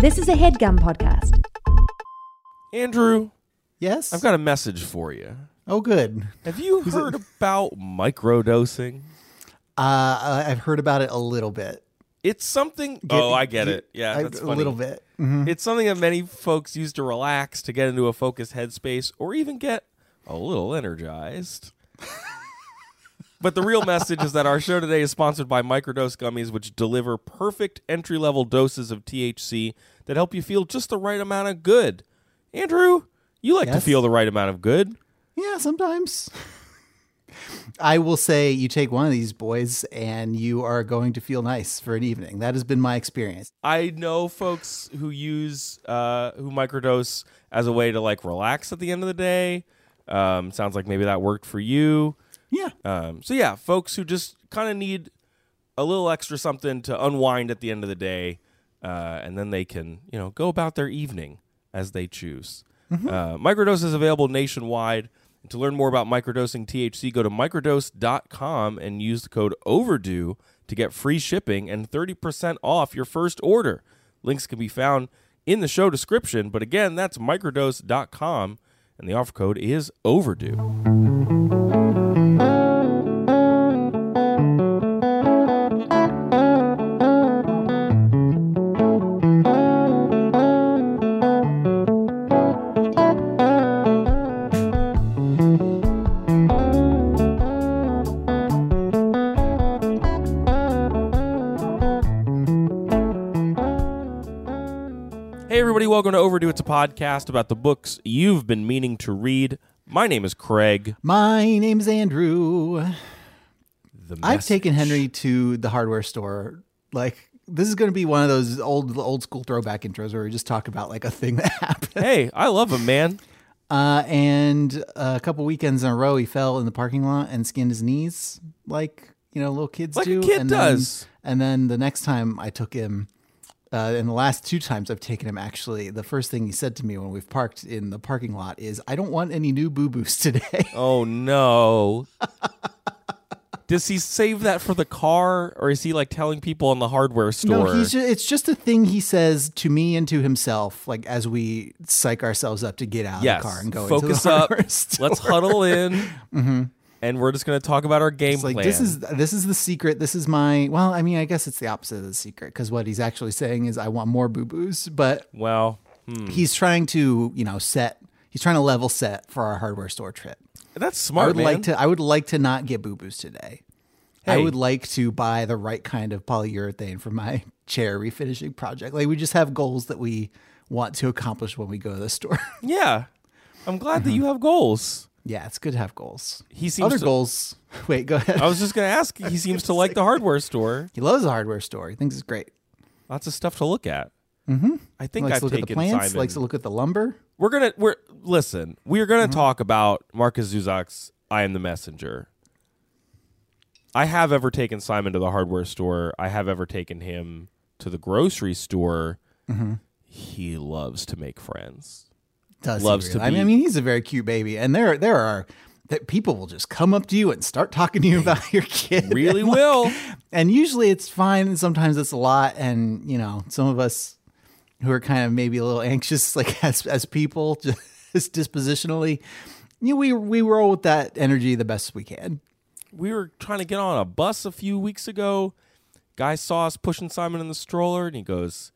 This is a headgum podcast. Andrew, Yes. I've got a message for you. Oh, good. Have you heard about microdosing? Uh, I've heard about it a little bit. It's something. Get- oh, I get get- it. Yeah, I- that's a funny. little bit. Mhm. It's something that many folks use to relax, to get into a focused headspace, or even get a little energized. but the real message is that our show today is sponsored by Microdose Gummies, which deliver perfect entry level doses of THC that help you feel just the right amount of good. Andrew, you like to feel the right amount of good. Yeah, sometimes. I will say you take one of these boys and you are going to feel nice for an evening. That has been my experience. I know folks who use uh, who microdose as a way to like relax at the end of the day. Um, sounds like maybe that worked for you. Yeah. Um, so yeah, folks who just kind of need a little extra something to unwind at the end of the day, uh, and then they can you know go about their evening as they choose. Uh, microdose is available nationwide. And to learn more about microdosing THC, go to microdose.com and use the code OVERDUE to get free shipping and 30% off your first order. Links can be found in the show description, but again, that's microdose.com and the offer code is OVERDUE. Welcome to Overdue. It's a podcast about the books you've been meaning to read. My name is Craig. My name's Andrew. The I've taken Henry to the hardware store. Like, this is going to be one of those old old school throwback intros where we just talk about like a thing that happened. Hey, I love him, man. Uh, and a couple weekends in a row, he fell in the parking lot and skinned his knees, like you know, little kids Like a do. kid and does. Then, and then the next time I took him, uh, and the last two times I've taken him, actually, the first thing he said to me when we've parked in the parking lot is, "I don't want any new boo boos today." Oh no. Does he save that for the car, or is he like telling people in the hardware store? No, he's just, it's just a thing he says to me and to himself, like as we psych ourselves up to get out yes. of the car and go Focus into the up. store. Let's huddle in, and we're just going to talk about our game It's like plan. this is this is the secret. This is my well. I mean, I guess it's the opposite of the secret because what he's actually saying is I want more boo boos, but well. hmm. he's trying to you know set. He's trying to level set for our hardware store trip. That's smart. I would man. like to. I would like to not get boo boos today. I would like to buy the right kind of polyurethane for my chair refinishing project. Like we just have goals that we want to accomplish when we go to the store. Yeah, I'm glad that you have goals. Yeah, it's good to have goals. He seems Other to- goals. Wait, go ahead. I was just going to ask. He seems to like the hardware store. he loves the hardware store. He thinks it's great. Lots of stuff to look at. Mm-hmm. I think Likes I've to look at the plants. Simon. Likes to look at the lumber. we're gonna we're listen. We're gonna Mm-hmm. talk about Markus Zusak's "I Am the Messenger." I have ever taken Simon to the hardware store. I have ever taken him to the grocery store. Mm-hmm. He loves to make friends. Does Loves really? to I mean, be- I mean, he's a very cute baby, and there there are that people will just come up to you and start talking to you about your kid. Really and, like, will. And usually it's fine, and sometimes it's a lot. And you know, some of us who are kind of maybe a little anxious, like as as people, just dispositionally, you know, we we roll with that energy the best we can. We were trying to get on a bus a few weeks ago. Guy saw us pushing Simon in the stroller, and he goes,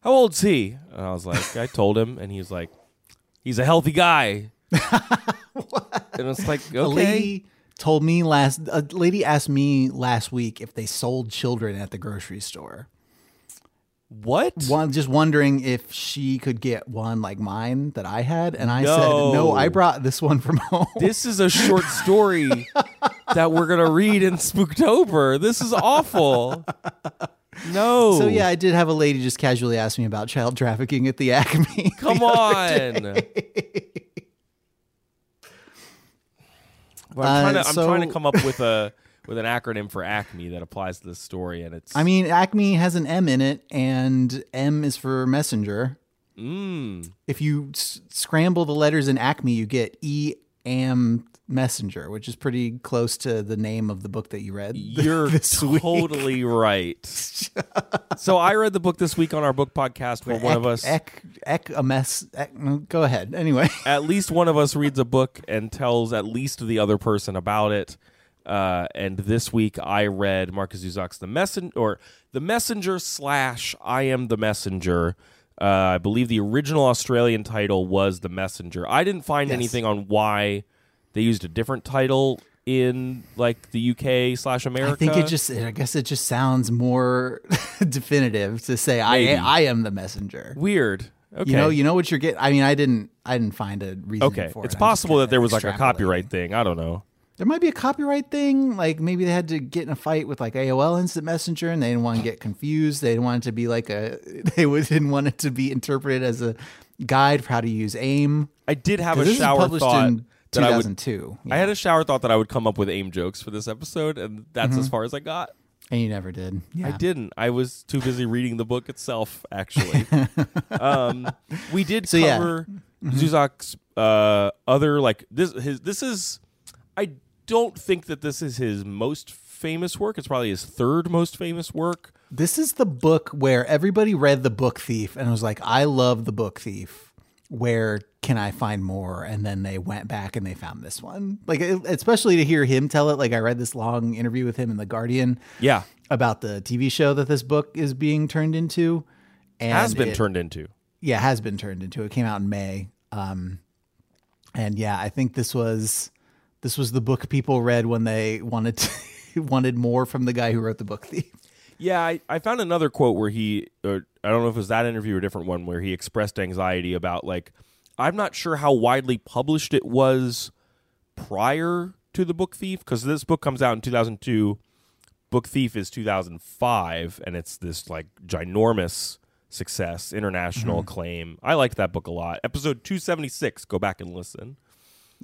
"How old's he?" And I was like, I told him, and he was like, "He's a healthy guy." and it's like, okay. A lady told me last. A lady asked me last week if they sold children at the grocery store. What? One, just wondering if she could get one like mine that I had, and I No. said no. I brought this one from home. This is a short story that we're gonna read in Spooktober. This is awful. No. So yeah, I did have a lady just casually ask me about child trafficking at the Acme. Come on. Well, I'm, Uh, trying to, I'm trying to come up with a with an acronym for Acme that applies to this story, and it's I mean, Acme has an M in it, and M is for messenger. mm, If you s- scramble the letters in Acme, you get E am Messenger, which is pretty close to the name of the book that you read. You're totally right. so I read the book this week on our book podcast where one of us Ek, ek a mess. Ek, go ahead. Anyway, at least one of us reads a book and tells at least the other person about it. Uh, and this week I read Markus Zusak's The Messenger or The Messenger slash I Am the Messenger. Uh, I believe the original Australian title was The Messenger. I didn't find Yes. anything on why they used a different title in like the UK slash America. I think it just. I guess it just sounds more definitive to say Maybe. I I am the messenger. weird. Okay. You know, you know what you're getting. I mean, I didn't. I didn't find a reason. okay. for It's. I'm possible that there was like a copyright thing. I don't know. There might be a copyright thing. Like maybe they had to get in a fight with like AOL Instant Messenger, and they didn't want to get confused. They didn't want it to be like a. They didn't want it to be interpreted as a guide for how to use AIM. I did have a shower thought in that I would 2002. I had a shower thought that I would come up with aim jokes for this episode, and that's Mm-hmm. as far as I got. and you never did. Yeah. I didn't. I was too busy reading the book itself. Actually, um, we did So, yeah. cover Zusak's uh, other like this. His this is. I don't think that this is his most famous work. It's probably his third most famous work. This is the book where everybody read The Book Thief and was like, I love The Book Thief. Where can I find more? And then they went back and they found this one. Like, especially to hear him tell it. Like, I read this long interview with him in The Guardian Yeah, about the TV show that this book is being turned into. And has been it- turned into. yeah, has been turned into. It came out in May. Um, and yeah, I think this was this was the book people read when they wanted to, wanted more from the guy who wrote the book Thief. Yeah, I, I found another quote where he, or I don't know if it was that interview or a different one, where he expressed anxiety about, like, I'm not sure how widely published it was prior to The Book Thief, because this book comes out in 2002. Book Thief is 2005, and it's this, like, ginormous success, international acclaim. I liked that book a lot. Episode 276, go back and listen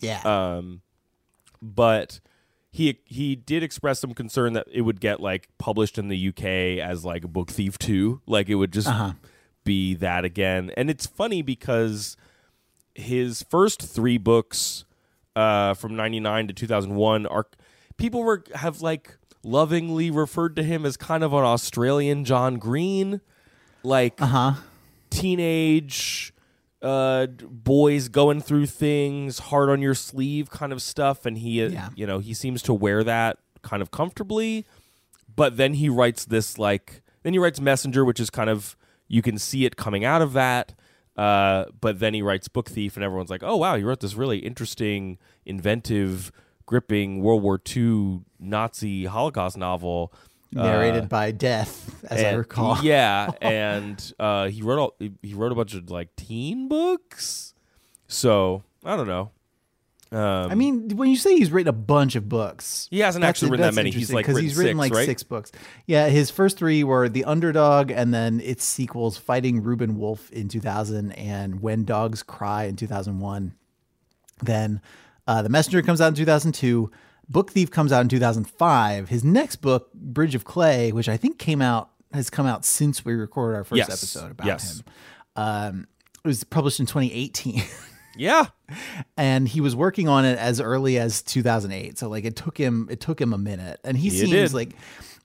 Yeah. um, but he he did express some concern that it would get like published in the UK as like Book Thief Two, like it would just Uh-huh. be that again. And it's funny because his first three books uh, from '99 to 2001 are people were have like lovingly referred to him as kind of an Australian John Green, like Uh huh. teenage uh boys going through things hard on your sleeve kind of stuff and he uh, Yeah. you know he seems to wear that kind of comfortably but then he writes this like then he writes messenger which is kind of you can see it coming out of that uh but then he writes book thief and everyone's like oh wow he wrote this really interesting inventive gripping world war ii nazi holocaust novel uh, Narrated by Death, as I recall. Yeah, and uh, he wrote all, he wrote a bunch of like teen books. So I don't know. Um, I mean, when you say he's written a bunch of books, he hasn't actually written that many. He's like 'cause written he's written six, like right? six books. Yeah, his first three were The Underdog, and then its sequels, Fighting Ruben Wolfe in 2000 and When Dogs Cry in 2001. Then uh, The Messenger comes out in 2002. Book Thief comes out in 2005. His next book, Bridge of Clay, which I think came out has come out since we recorded our first Yes, episode about yes. him. Um, it was published in 2018. Yeah, and he was working on it as early as 2008 so like it took him it took him a minute and he He seems did. like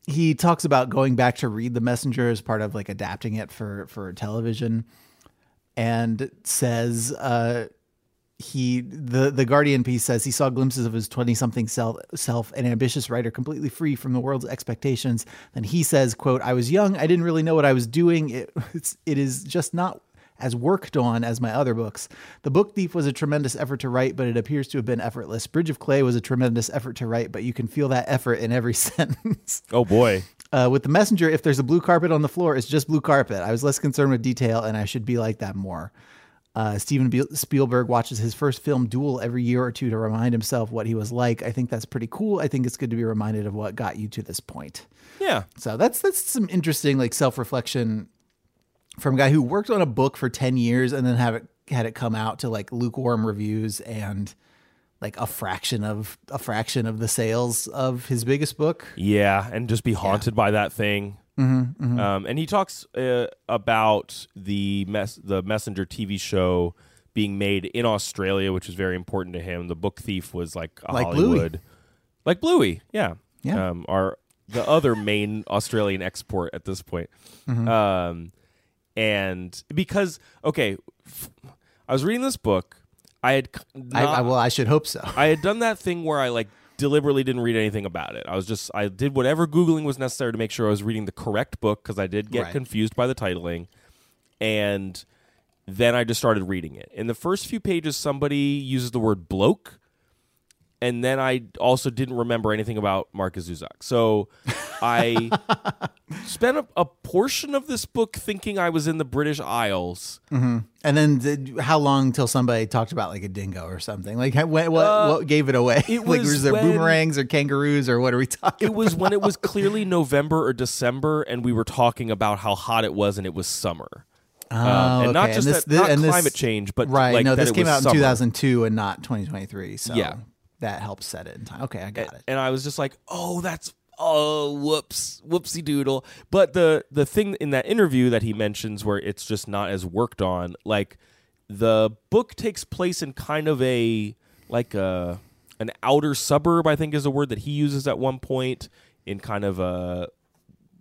he talks about going back to read the messenger as part of like adapting it for for television and says uh he the the guardian piece says he saw glimpses of his 20 something self self an ambitious writer completely free from the world's expectations then he says quote i was young i didn't really know what i was doing it, it's, it is just not as worked on as my other books. The Book Thief was a tremendous effort to write, but it appears to have been effortless. Bridge of Clay was a tremendous effort to write, but you can feel that effort in every sentence. Oh boy. Uh, with The Messenger, if there's a blue carpet on the floor, it's just blue carpet. I was less concerned with detail, and I should be like that more. Uh, Steven Spielberg watches his first film, Duel, every year or two to remind himself what he was like. I think that's pretty cool. I think it's good to be reminded of what got you to this point. Yeah. So that's that's some interesting like self reflection from a guy who worked on a book for ten years and then have it had it come out to like lukewarm reviews and like a fraction of a fraction of the sales of his biggest book. Yeah, and just be haunted by that thing. Um, and he talks uh, about the mess the messenger TV show being made in Australia, which was very important to him. The Book Thief was like a Like Bluey. Hollywood, like Bluey, yeah, Yeah. Um, our the other main Australian export at this point. Mm-hmm. Um, and because okay, f- I was reading this book. I had c- I, not- I, well, I should hope so. I had done that thing where I like deliberately didn't read anything about it. I was just I did whatever googling was necessary to make sure I was reading the correct book because I did get Right. confused by the titling, and then I just started reading it. In the first few pages, somebody uses the word bloke, and then I also didn't remember anything about Markus Zusak. So I spent a, a portion of this book thinking I was in the British Isles. And then the, how long till somebody talked about like a dingo or something? Like what what, Uh, what gave it away? it like was was there when- boomerangs or kangaroos or what are we talking? It was when it was clearly November or December, and we were talking about how hot it was, and it was summer. Um, and not Oh, okay. this- that, not this- climate change, but right. like no, this came out in summer. 2002 and not 2023. So Yeah. That helps set it in time. Okay, I got it. and I was just like, "Oh, that's oh, whoops, whoopsie doodle." But the the thing in that interview that he mentions where it's just not as worked on, like the book takes place in kind of a like a an outer suburb, I think is a word that he uses at one point in kind of a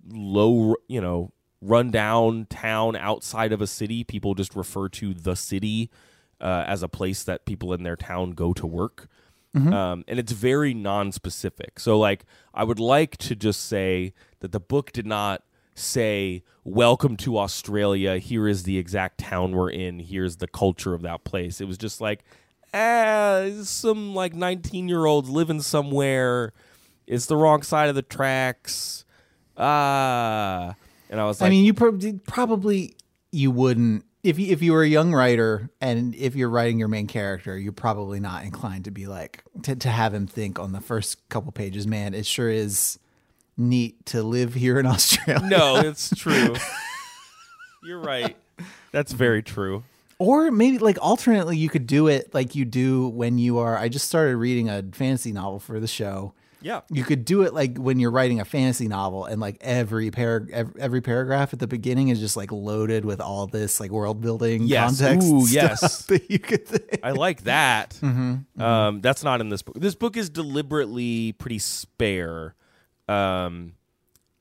low, you know, rundown town outside of a city. People just refer to the city uh, as a place that people in their town go to work. Um, and it's very non-specific. So, like, I would like to just say that the book did not say "Welcome to Australia." Here is the exact town we're in. Here's the culture of that place. It was just like, ah, some like nineteen-year-olds living somewhere. It's the wrong side of the tracks. Ah, and I was like, I mean, you prob- probably you wouldn't if you, if you were a young writer and if you're writing your main character, you're probably not inclined to be like to, to have him think on the first couple pages, man, it sure is neat to live here in Australia. no, it's true. You're right. That's very true. Or maybe like alternately you could do it like you do when you are I just started reading a fantasy novel for the show. Yeah. You could do it like when you're writing a fantasy novel and like every par- every, every paragraph at the beginning is just like loaded with all this like world building Yes. context Ooh, yes. that you could think. I like that. Mm-hmm, Um, that's not in this book. This book is deliberately pretty spare, um,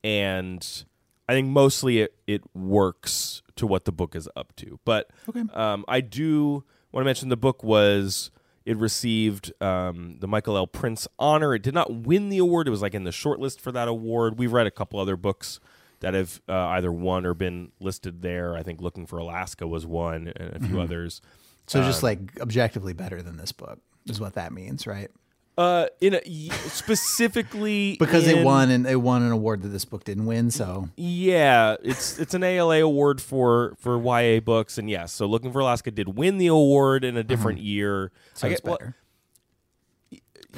and I think mostly it, it works to what the book is up to. But Okay. um, I do want to mention the book was it received um, the Michael L. Printz honor. It did not win the award. It was like in the shortlist for that award. We've read a couple other books that have uh, either won or been listed there. I think Looking for Alaska was one, and a Mm-hmm. few others. So Um, just like objectively better than this book is what that means, right? Uh, in a, specifically Because in- won and they won an award that this book didn't win. So Yeah, it's it's an ALA award for for YA books, and yes, so Looking for Alaska did win the award in a different year. Mm-hmm. so I it's get- well, better.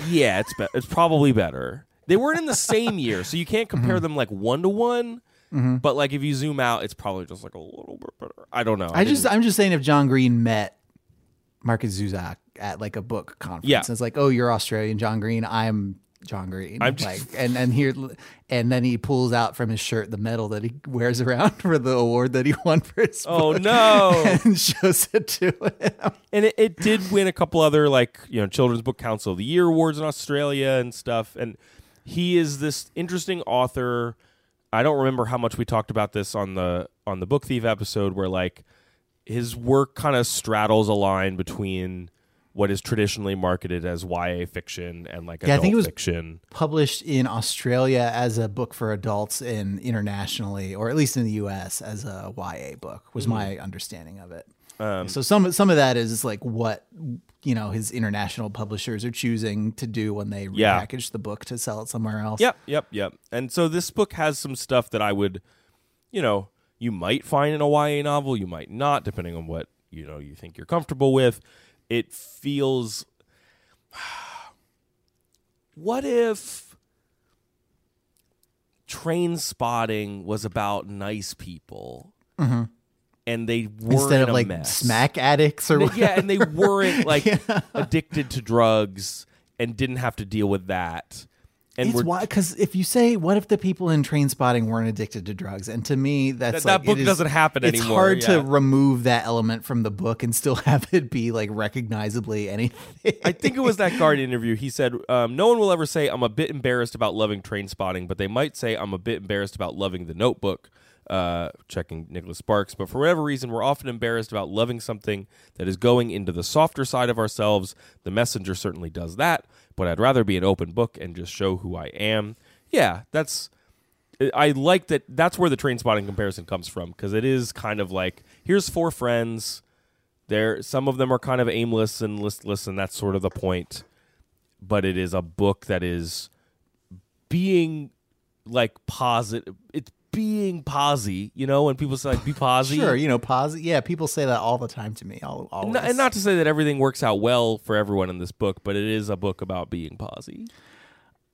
yeah, it's be- it's probably better. They weren't in the same year, so you can't compare Mm-hmm. them like one to one. But like if you zoom out, it's probably just like a little bit better. I don't know. I just I'm just saying if John Green met Markus Zusak at like a book conference, Yeah. it's like, oh, you're Australian, John Green. I'm John Green. I'm like, and and here, and then he pulls out from his shirt the medal that he wears around for the award that he won for his oh no! and shows it to him. and it, it did win a couple other like you know children's book council of the year awards in australia and stuff and he is this interesting author i don't remember how much we talked about this on the on the book thief episode where like his work kind of straddles a line between what is traditionally marketed as YA fiction and like Yeah, I adult think it was- fiction. Published in Australia as a book for adults and internationally, or at least in the U.S. as a YA book, was hmm. my understanding of it. Um, so some some of that is like what you know his international publishers are choosing to do when they Yeah. repackage the book to sell it somewhere else. Yep, yep, yep. And so this book has some stuff that I would, you know, you might find in a YA novel, you might not, depending on what you know you think you're comfortable with. It feels. What if train spotting was about nice people, mm-hmm. and they weren't Instead of like mess? smack addicts or They- what? yeah, and they weren't like addicted to drugs and didn't have to deal with that. And it's why because if you say what if the people in train spotting weren't addicted to drugs and to me that's That- that book is- doesn't happen it's anymore, hard yeah. to remove that element from the book and still have it be like recognizably anything I think it was that Guardian interview. He said, um, "No one will ever say I'm a bit embarrassed about loving Train Spotting, but they might say I'm a bit embarrassed about loving The Notebook." Uh, checking Nicholas Sparks, but for whatever reason, we're often embarrassed about loving something that is going into the softer side of ourselves. The Messenger certainly does that, but I'd rather be an open book and just show who I am. Yeah, that's. I like that. That's where the Train Spotting comparison comes from because it is kind of like here's four friends there some of them are kind of aimless and listless and that's sort of the point but it is a book that is being like positive it's being posy you know when people say like be posy sure you know posy. yeah people say that all the time to me all, and always. not, and not to say that everything works out well for everyone in this book but it is a book about being posy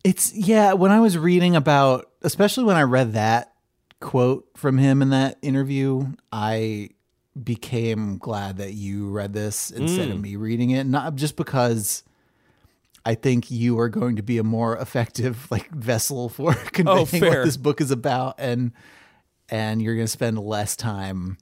It's yeah, when I was reading about especially when I read that quote from him in that interview, I became glad that you read this instead Mm. of me reading it. Not just because I think you are going to be a more effective like vessel for conveying Oh, what this book is about and and you're going to spend less time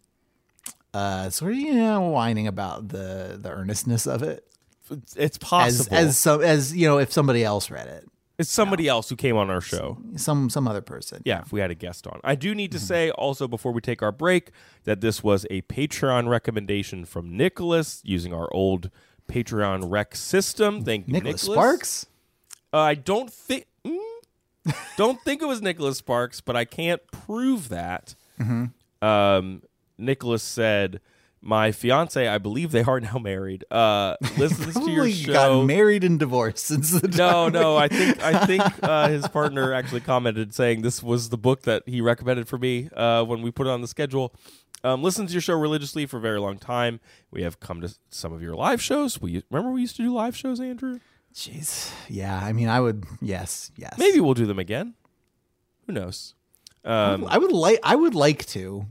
uh sort of you know whining about the the earnestness of it. It's, it's as possible. as some as you know if somebody else read it. It's somebody else who came on our show. Some some other person. Yeah, if we had a guest on. I do need Mm-hmm. to say also before we take our break that this was a Patreon recommendation from Nicholas using our old Patreon rec system. Thank you, Nicholas Nicholas. Sparks. Uh, I don't think mm, don't think it was Nicholas Sparks, but I can't prove that. Mm-hmm. Um, Nicholas said, "My fiance, I believe they are now married. Uh, listens to your show. got married and divorced since the No, no. I think I think uh, his partner actually commented saying this was the book that he recommended for me uh, when we put it on the schedule. Um, listened to your show religiously for a very long time. We have come to some of your live shows. We remember we used to do live shows, Andrew. Jeez. Yeah, I mean, I would. Yes, yes. Maybe we'll do them again. Who knows? Um, I would like. I would like to,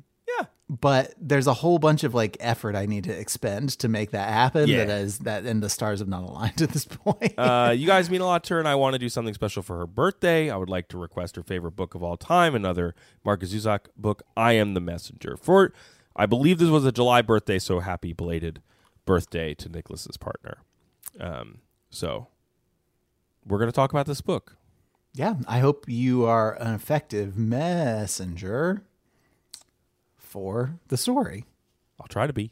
but there's a whole bunch of like effort I need to expend to make that happen. Yeah. That is that, and the stars have not aligned at this point. uh, you guys mean a lot to her, and I want to do something special for her birthday. I would like to request her favorite book of all time, another Markus Zusak book, I Am the Messenger. For I believe this was a July birthday, so happy belated birthday to Nicholas's partner. Um, so we're going to talk about this book. yeah, I hope you are an effective messenger for the story. I'll try to be.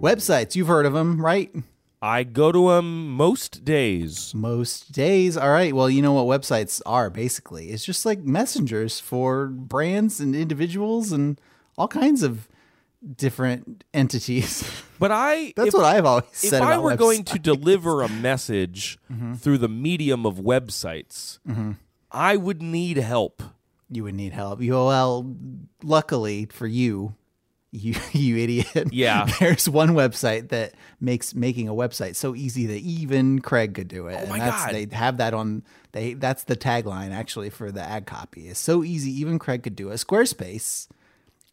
Websites, you've heard of them, right? I go to them most days. Most days. All right. Well, you know what websites are basically. It's just like messengers for brands and individuals and all kinds of different entities. But I That's if- what I've always said. if I were going to deliver a message mm-hmm. through the medium of websites, mm-hmm. I would need help. you would need help. You well, luckily for you, you you idiot. Yeah. There's one website that makes making a website so easy that even Craig could do it. Oh my and that's, God. They have that on they that's the tagline actually for the ad copy. It's so easy even Craig could do it. Squarespace,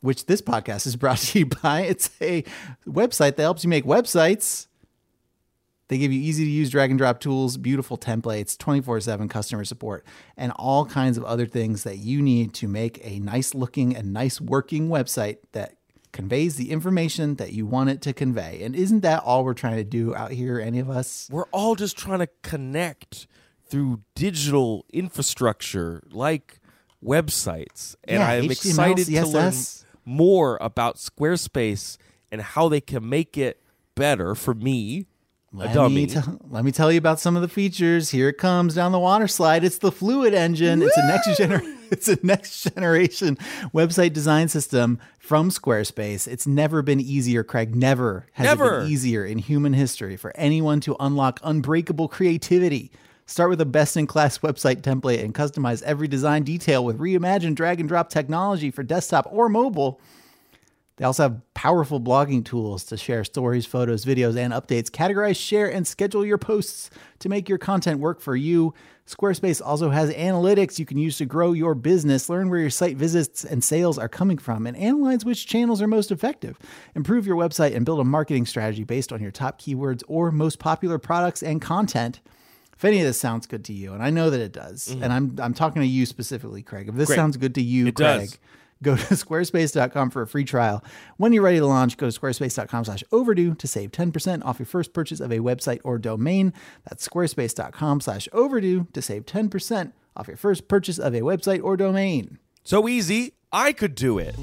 which this podcast is brought to you by, it's a website that helps you make websites. They give you easy to use drag and drop tools, beautiful templates, 24 7 customer support, and all kinds of other things that you need to make a nice looking and nice working website that conveys the information that you want it to convey. And isn't that all we're trying to do out here, any of us? We're all just trying to connect through digital infrastructure like websites. And Yeah, I am HTML, excited to learn CSS. More about Squarespace and how they can make it better for me, a Let dummy. me, tell let me tell you about some of the features. Here it comes down the water slide. It's the Fluid Engine. It's a next gener- It's a next generation website design system from Squarespace. It's never been easier, Craig. Never has it been easier in human history for anyone to unlock unbreakable creativity. Start with a best-in-class website template and customize every design detail with reimagined drag and drop technology for desktop or mobile. They also have powerful blogging tools to share stories, photos, videos, and updates. Categorize, share, and schedule your posts to make your content work for you. Squarespace also has analytics you can use to grow your business, learn where your site visits and sales are coming from, and analyze which channels are most effective. Improve your website and build a marketing strategy based on your top keywords or most popular products and content. If any of this sounds good to you, and I know that it does, mm-hmm. and I'm I'm talking to you specifically, Craig. If this Great. sounds good to you, It Craig, does. go to squarespace.com for a free trial. When you're ready to launch, go to squarespace.com slash overdue to save 10% off your first purchase of a website or domain. That's squarespace.com slash overdue to save 10% off your first purchase of a website or domain. So easy, I could do it.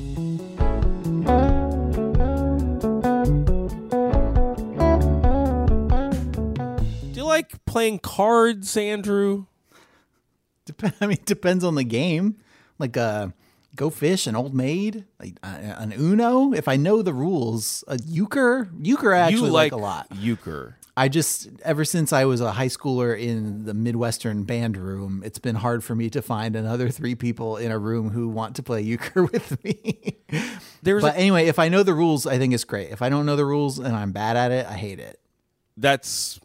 Like playing cards, Andrew? Dep- I mean, it depends on the game. Like uh, Go Fish, an Old Maid, like, uh, an Uno. If I know the rules, a euchre. Euchre I actually you like, like, a lot. euchre. I just ever since I was a high schooler in the Midwestern band room, it's been hard for me to find another three people in a room who want to play euchre with me. There's but a, anyway, if I know the rules, I think it's great. If I don't know the rules and I'm bad at it, I hate it. that's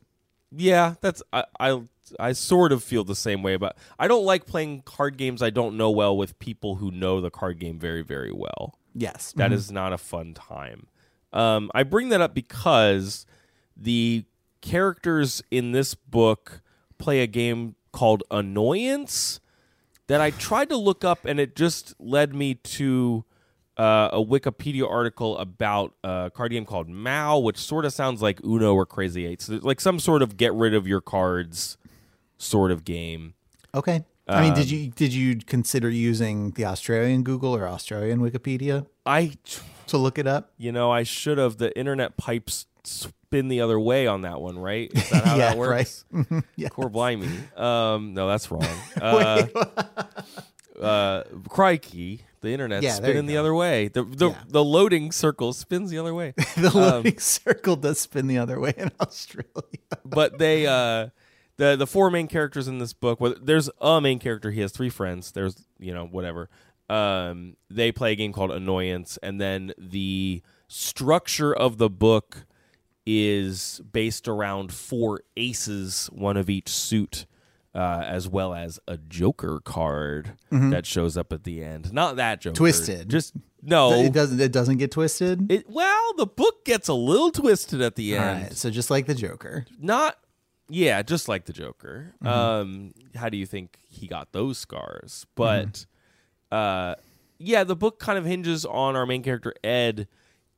yeah, that's I, I I sort of feel the same way but I don't like playing card games I don't know well with people who know the card game very very well. Yes, That is not a fun time. Um, I bring that up because the characters in this book play a game called Annoyance that I tried to look up, and it just led me to uh, a Wikipedia article about a card game called Mao, which sort of sounds like Uno or Crazy Eight. So like some sort of get rid of your cards sort of game. okay. I mean, Um, did you did you consider using the Australian Google or Australian Wikipedia I to look it up? You know, I should have. The internet pipes spin the other way on that one, right? Is that how Yeah, that works? right. Yeah. Core blimey. Um, no, that's wrong. Uh, uh, crikey, the internet's Yeah, spinning the other way. The the, Yeah. the loading circle spins the other way. the Um, loading circle does spin the other way in Australia. but they uh the the four main characters in this book well, there's a main character he has three friends there's you know whatever um they play a game called annoyance and then the structure of the book is based around four aces one of each suit uh, as well as a Joker card that shows up at the end. Not that Joker, Twisted. Just no. It doesn't. It doesn't get twisted. It, well, the book gets a little twisted at the end right. So just like the Joker. not yeah just like the joker um how do you think he got those scars but uh yeah the book kind of hinges on our main character ed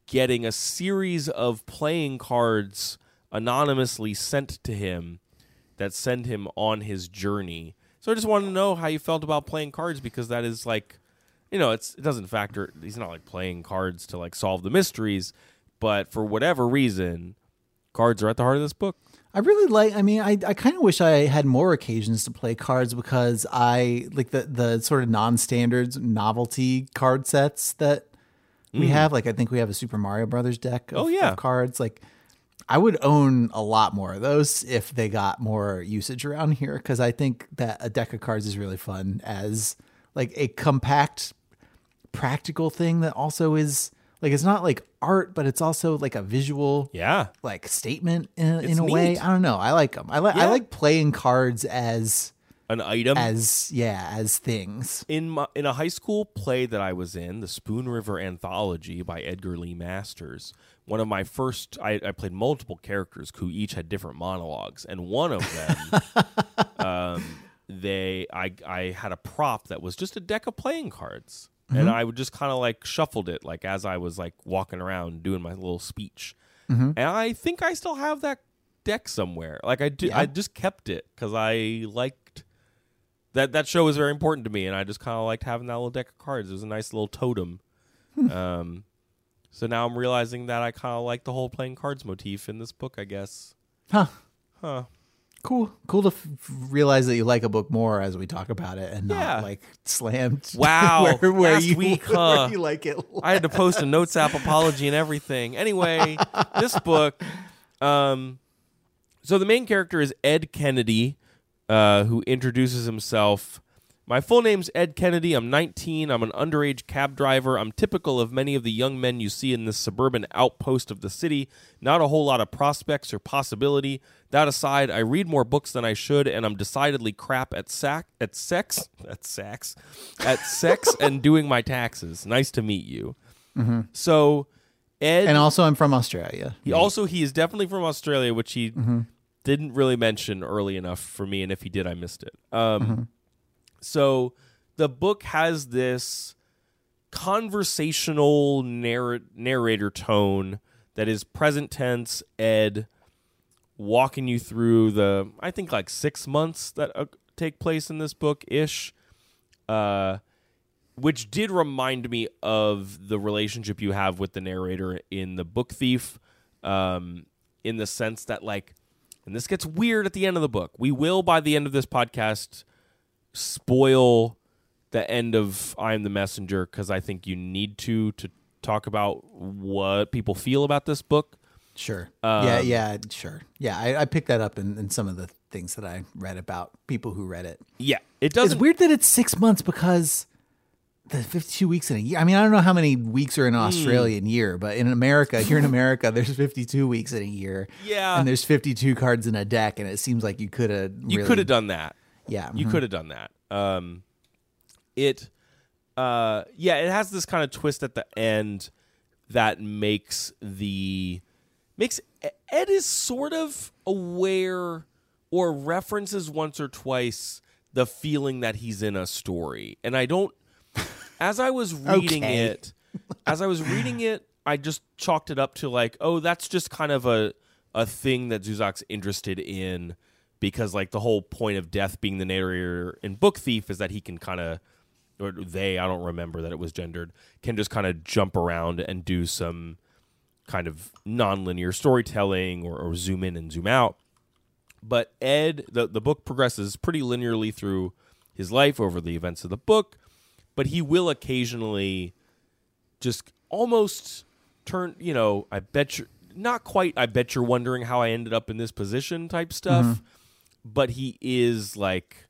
getting a series of playing cards anonymously sent to him that send him on his journey so i just wanted to know how you felt about playing cards because that is like you know it's it doesn't factor he's not like playing cards to like solve the mysteries but for whatever reason cards are at the heart of this book I really like. I mean, I, I kind of wish I had more occasions to play cards because I like the the sort of non-standards novelty card sets that we have. Like, I think we have a Super Mario Brothers deck. Of, Mm. Oh, yeah. of cards. Like, I would own a lot more of those if they got more usage around here because I think that a deck of cards is really fun as like a compact, practical thing that also is like it's not like art, but it's also like a visual yeah like statement in, in a way. I don't know. I like them. I like I like playing cards as an item as yeah as things. in my in a high school play that I was in, the Spoon River Anthology by Edgar Lee Masters. One of my first, I, I played multiple characters who each had different monologues, and one of them, um, they, I, I had a prop that was just a deck of playing cards, and I would just kind of like shuffled it, like as I was like walking around doing my little speech, and I think I still have that deck somewhere. Like I, do, Yeah. I just kept it because I liked that that show was very important to me, and I just kind of liked having that little deck of cards. It was a nice little totem. um, so now I'm realizing that I kind of like the whole playing cards motif in this book. I guess. Huh. Huh. Cool. Cool to f- realize that you like a book more as we talk about it and Yeah. not like slammed. Wow. where, where Last you week, where you like it. I had to post a notes app apology and everything. Anyway, this book. Um, so the main character is Ed Kennedy, uh, who introduces himself. My full name's Ed Kennedy. I'm 19. I'm an underage cab driver. I'm typical of many of the young men you see in this suburban outpost of the city. Not a whole lot of prospects or possibility. That aside, I read more books than I should, and I'm decidedly crap at sack at sex at sex at sex and doing my taxes. Nice to meet you. So, Ed, And also, I'm from Australia. he also he is definitely from Australia, which he didn't really mention early enough for me, and if he did, I missed it. Um, So the book has this conversational narr- narrator tone that is present tense. Ed walking you through the I think like six months that uh, take place in this book ish. Uh, which did remind me of the relationship you have with the narrator in the book thief um, in the sense that like and this gets weird at the end of the book we will by the end of this podcast spoil the end of i am the messenger because i think you need to to talk about what people feel about this book Sure. Um, yeah, yeah, sure. Yeah, I, I picked that up in, in some of the things that I read about people who read it. yeah it does. It's weird that it's six months because the 52 weeks in a year. I mean, I don't know how many weeks are in Hmm. an Australian year, but in America, here in America, there's 52 weeks in a year. Yeah. And there's 52 cards in a deck, and it seems like you could have. you could have done that Yeah. You mhm. could have done that. Um, it, uh, yeah, it has this kind of twist at the end that makes the makes Ed is sort of aware or references once or twice the feeling that he's in a story, and I don't. As I was reading Okay. it, as I was reading it, I just chalked it up to like, oh, that's just kind of a a thing that Zusak's interested in because like the whole point of death being the narrator in Book Thief is that he can kind of or they, I don't remember that it was gendered, can just kind of jump around and do some kind of non-linear storytelling or, or zoom in and zoom out. But Ed, the the book progresses pretty linearly through his life over the events of the book, but he will occasionally just almost turn, you know, I bet you not quite I bet you're wondering how I ended up in this position type stuff, but he is like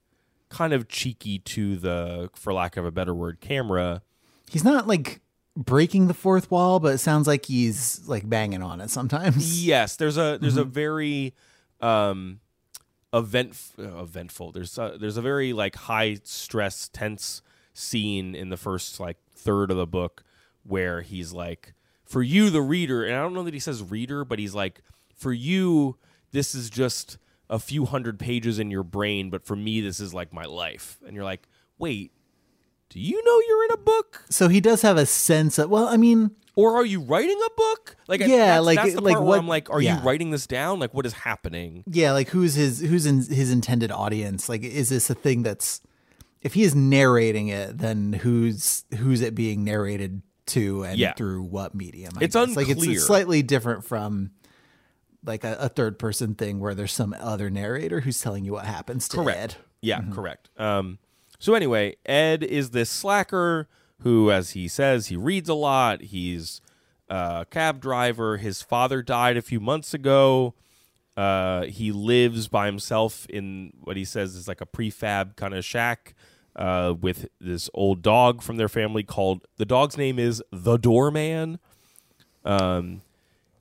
kind of cheeky to the for lack of a better word camera. He's not like breaking the fourth wall, but it sounds like he's like banging on it sometimes. Yes, there's a there's a very um event uh, eventful. There's a, there's a very like high stress tense scene in the first like third of the book where he's like for you the reader and I don't know that he says reader but he's like for you this is just a few hundred pages in your brain but for me this is like my life. And you're like, "Wait, do you know you're in a book?" So he does have a sense of, well, I mean, or are you writing a book? Like, Yeah, that's, like- that's the like part where what- I'm like, are yeah. you writing this down? Like, what is happening? yeah, like who's his who's in his intended audience? Like, is this a thing that's if he is narrating it, then who's who's it being narrated to and Yeah. through what medium? I It's guess. like it's, unclear. it's slightly different from like a, a third person thing where there's some other narrator who's telling you what happens to Correct. Ed. Yeah, correct. Um, so anyway, Ed is this slacker who, as he says, he reads a lot. He's a cab driver. His father died a few months ago. Uh, he lives by himself in what he says is like a prefab kind of shack uh, with this old dog from their family called the dog's name is the Doorman. Um,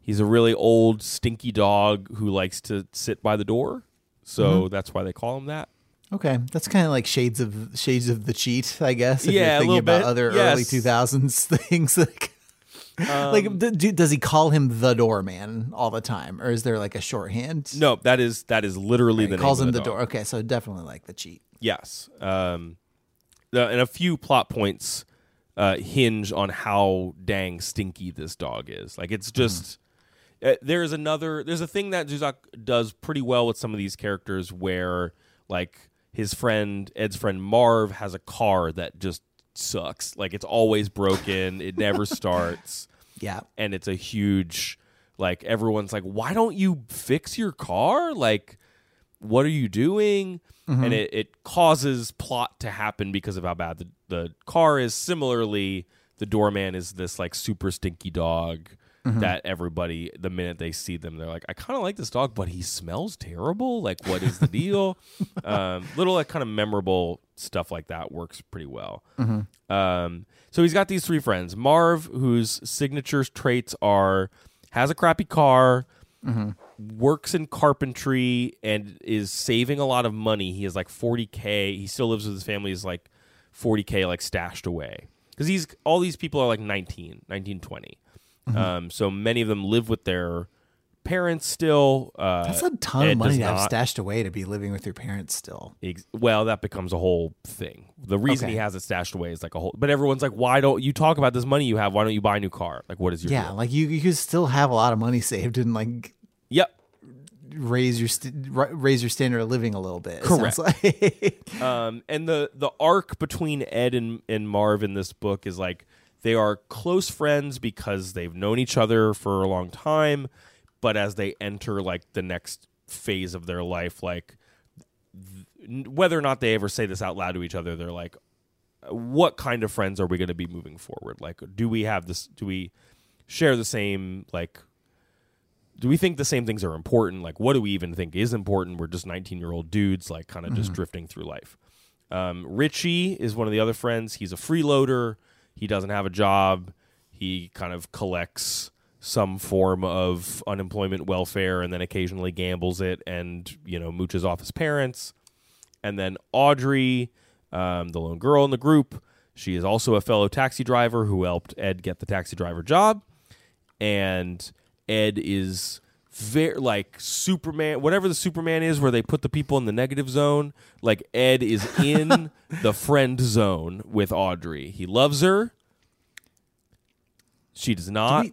he's a really old, stinky dog who likes to sit by the door, so that's why they call him that. Okay, that's kind of like shades of shades of the cheat, I guess. If Yeah, you're thinking little about bit. other Yes. early 2000s things like Um, like do, does he call him the doorman all the time or is there like a shorthand? No, that is that is literally He the calls him the dog. door. Okay, so definitely like the cheat. Yes, um, the, and a few plot points uh, hinge on how dang stinky this dog is. Like it's just uh, there's another there's a thing that Zusak does pretty well with some of these characters where like his friend Ed's friend Marv has a car that just sucks. Like it's always broken. it never starts. Yeah. and it's a huge like everyone's like why don't you fix your car like what are you doing? And it, it causes plot to happen because of how bad the, the car is. Similarly the doorman is this like super stinky dog that everybody the minute they see them they're like I kind of like this dog but he smells terrible. Like what is the deal? Um, little like kind of memorable stuff like that works pretty well. Um, so he's got these three friends. Marv whose signature traits are has a crappy car works in carpentry and is saving a lot of money. He has like 40k. He still lives with his family. He's like 40k like stashed away because he's all these people are like 19, 19, 20. Um, so many of them live with their parents still. Uh, That's a ton of money to have not. stashed away to be living with your parents still. Ex- well, that becomes a whole thing. The reason Okay. he has it stashed away is like a whole. But everyone's like, why don't you talk about this money you have? Why don't you buy a new car? Like, what is your Yeah, deal? like you, you could still have a lot of money saved and like Yep. raise your st- ra- raise your standard of living a little bit. it sounds Correct. like. Um, and the the arc between Ed and, and Marv in this book is like they are close friends because they've known each other for a long time, but as they enter like the next phase of their life, like th- whether or not they ever say this out loud to each other, they're like, what kind of friends are we going to be moving forward? Like, do we have this? Do we share the same like? Do we think the same things are important? Like, what do we even think is important? We're just 19 year old dudes, like, kind of just drifting through life. Um, Richie is one of the other friends. He's a freeloader. He doesn't have a job. He kind of collects some form of unemployment welfare and then occasionally gambles it and, you know, mooches off his parents. And then Audrey, um, the lone girl in the group, she is also a fellow taxi driver who helped Ed get the taxi driver job. And Ed is very like Superman, whatever the Superman is, where they put the people in the negative zone. Like Ed is in the friend zone with Audrey. He loves her. She does not. we-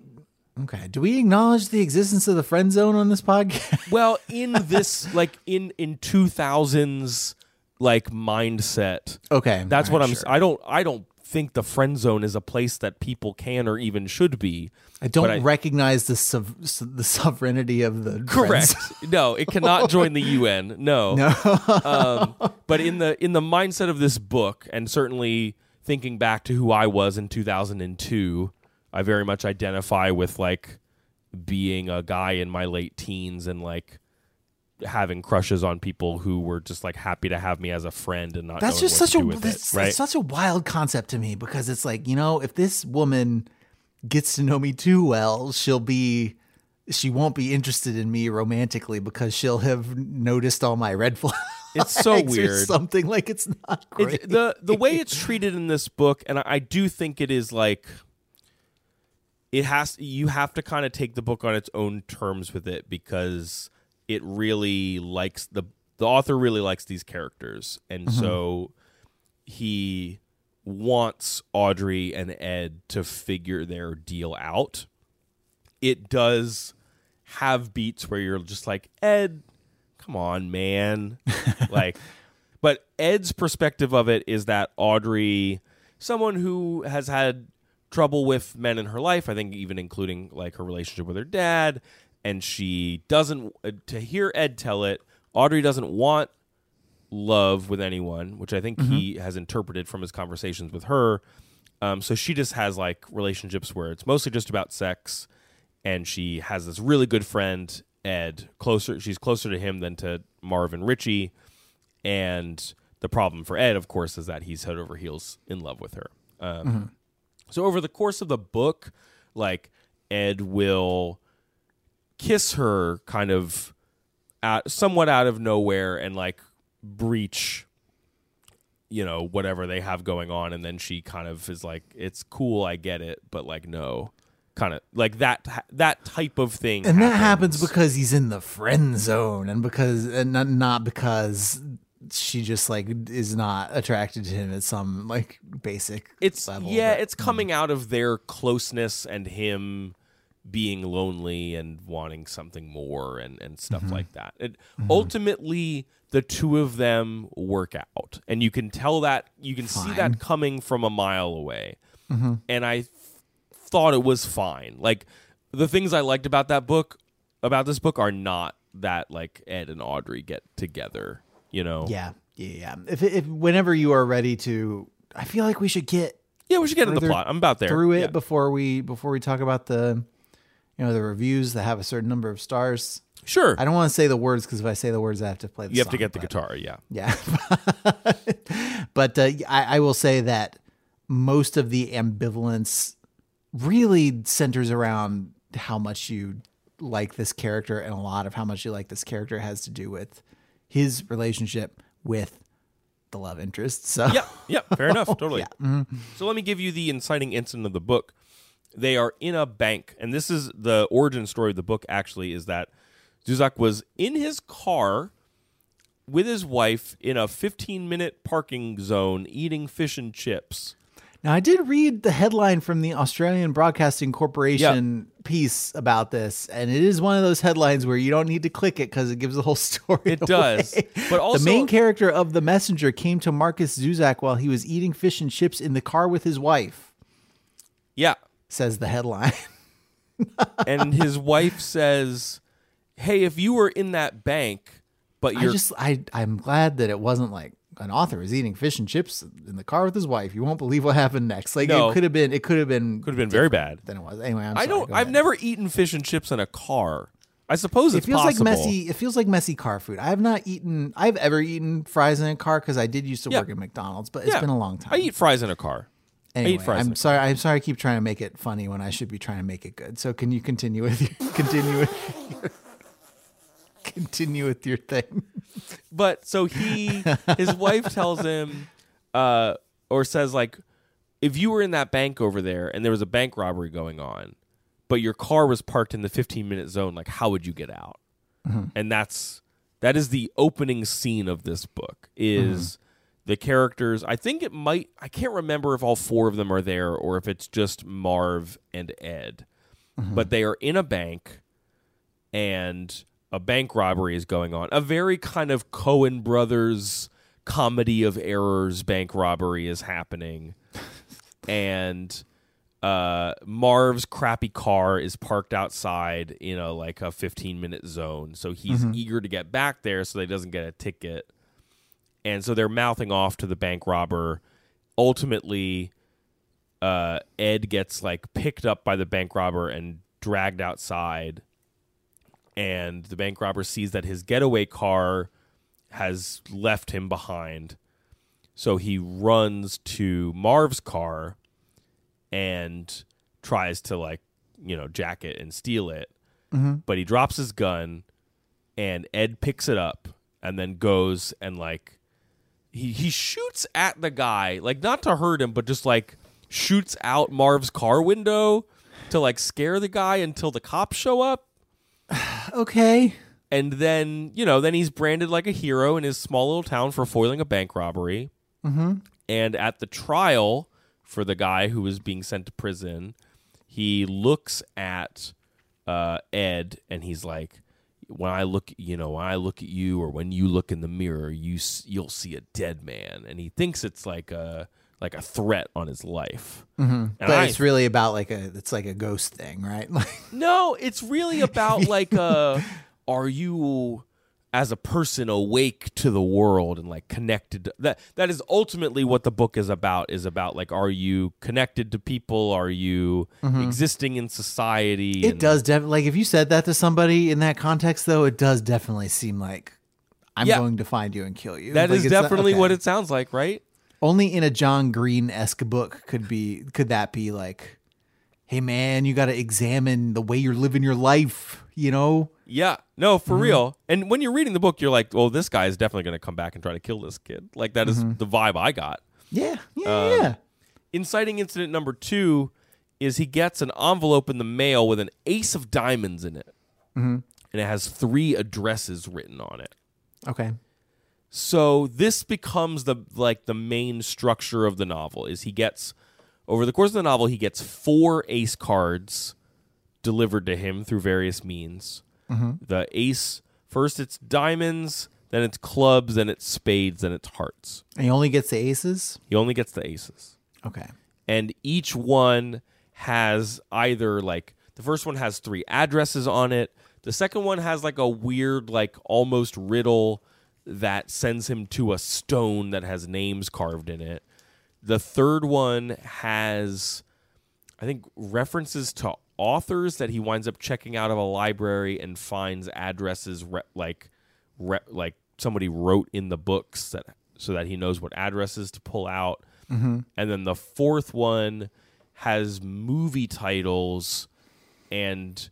okay. Do we acknowledge the existence of the friend zone on this podcast? well, in this, like in in two thousands, like mindset. okay, That's what right, I'm. sure. I don't. I don't think the friend zone is a place that people can or even should be. I don't I- recognize the the sovereignty of the Correct. no, it cannot join the UN. No. No. um, but in the in the mindset of this book, and certainly thinking back to who I was in 2002, I very much identify with like being a guy in my late teens and like having crushes on people who were just like happy to have me as a friend and not. That's just such a that's, it, right. such a wild concept to me because it's like you know if this woman gets to know me too well, she'll be she won't be interested in me romantically because she'll have noticed all my red flags. It's so weird. something like it's not great. It's, the the way it's treated in this book, and I, I do think it is like it has. You have to kind of take the book on its own terms with it because it really likes the the author really likes these characters, and mm-hmm. so he wants Audrey and Ed to figure their deal out. It does have beats where you're just like Ed, come on, man, like. But Ed's perspective of it is that Audrey, someone who has had trouble with men in her life, I think even including like her relationship with her dad, and she doesn't uh, to hear Ed tell it, Audrey doesn't want love with anyone, which I think he has interpreted from his conversations with her. Um, so she just has like relationships where it's mostly just about sex, and she has this really good friend Ed, closer. She's closer to him than to Marv and Richie, and the problem for Ed, of course, is that he's head over heels in love with her. Um, So over the course of the book, like Ed will kiss her kind of out, somewhat out of nowhere and like breach you know whatever they have going on. And then she kind of is like it's cool i get it but like no. Kind of like that that type of thing and that happens because he's in the friend zone and because and not, not because she just like is not attracted to him at some like basic it's level, yeah but- it's coming out of their closeness and him being lonely and wanting something more and and stuff Mm-hmm. like that. It, ultimately the two of them work out and you can tell that you can see that coming from a mile away. Mm-hmm. and i th- thought it was fine. Like the things i liked about that book about this book are not that like ed and audrey get together you know yeah yeah yeah if, if whenever you are ready to i feel like we should get yeah we should get into the plot i'm about there through it Yeah. before we before we talk about the you know, the reviews that have a certain number of stars. Sure. I don't want to say the words because if I say the words, I have to play. The you have to get the but- guitar, yeah. Yeah, but uh, I, I will say that most of the ambivalence really centers around how much you like this character, and a lot of how much you like this character has to do with his relationship with the love interest. So yeah, yeah, fair enough, totally. So let me give you the inciting incident of the book. They are in a bank, and this is the origin story of the book. Actually, is that Zusak was in his car with his wife in a 15 minute parking zone eating fish and chips. Now, I did read the headline from the Australian Broadcasting Corporation piece about this, and it is one of those headlines where you don't need to click it because it gives the whole story. It does, but also the main character of The Messenger came to Markus Zusak while he was eating fish and chips in the car with his wife, yeah, says the headline. and his wife says, "Hey, if you were in that bank, but I you're just, I, I'm glad that it wasn't like an author is eating fish and chips in the car with his wife. You won't believe what happened next. Like No. it could have been, it could have been, could have been very bad." than it was. Anyway, I'm I sorry, don't. I've ahead. never eaten fish and chips in a car. I suppose It feels possible. like messy. It feels like messy car food. I have not eaten. I've ever eaten fries in a car because I did used to Yeah. work at McDonald's, but it's Yeah. been a long time. I eat fries in a car. Anyway, I eat fries. I'm sorry. I'm sorry. I keep trying to make it funny when I should be trying to make it good. So can you continue with your continue with your, continue with your thing? But so he, his wife tells him, uh, or says like, if you were in that bank over there and there was a bank robbery going on, but your car was parked in the 15 minute zone, like how would you get out? Mm-hmm. And that's that is the opening scene of this book. Is mm-hmm. the characters? I think it might. I can't remember if all four of them are there or if it's just Marv and Ed, mm-hmm. but they are in a bank and a bank robbery is going on. A very kind of Coen brothers comedy of errors bank robbery is happening. and uh, Marv's crappy car is parked outside in a like a 15 minute zone. So he's eager to get back there so he doesn't get a ticket. And so they're mouthing off to the bank robber. Ultimately, uh, Ed gets like picked up by the bank robber and dragged outside. And the bank robber sees that his getaway car has left him behind. So he runs to Marv's car and tries to like, you know, jack it and steal it. Mm-hmm. But he drops his gun and Ed picks it up and then goes and like he he shoots at the guy, like not to hurt him, but just like shoots out Marv's car window to like scare the guy until the cops show up. Okay. And then, you know, then he's branded like a hero in his small little town for foiling a bank robbery. Mm-hmm. And at the trial for the guy who was being sent to prison, he looks at uh, Ed and he's like, when I look, you know, when I look at you, or when you look in the mirror, you s- you'll see a dead man, and he thinks it's like a like a threat on his life. Mm-hmm. But it's really about like a it's like a ghost thing, right? Like No, it's really about like uh are you as a person awake to the world and like connected to, that that is ultimately what the book is about is about like are you connected to people are you existing in society Mm-hmm. it and- does definitely like if you said that to somebody in that context though, it does definitely seem like I'm Yeah. going to find you and kill you. that Like, is it's not- definitely okay. what it sounds like right only in a John Green esque book could be could that be like, hey man, you got to examine the way you're living your life. You know, yeah no Mm-hmm. for real and when you're reading the book you're like well this guy is definitely going to come back and try to kill this kid like that is Mm-hmm. the vibe i got yeah, yeah, Um, yeah. inciting incident number two is he gets an envelope in the mail with an ace of diamonds in it Mm-hmm. and it has three addresses written on it Okay, so this becomes the like the main structure of the novel is he gets over the course of the novel he gets four ace cards delivered to him through various means. Mm-hmm. The ace first it's diamonds then it's clubs then it's spades then it's hearts. And he only gets the aces. he only gets the aces. Okay, and each one has either like the first one has three addresses on it. The second one has like a weird like almost riddle that sends him to a stone that has names carved in it the third one has i think references to authors that he winds up checking out of a library and finds addresses re- like re- like somebody wrote in the books that so that he knows what addresses to pull out. Mm-hmm. And then the fourth one has movie titles and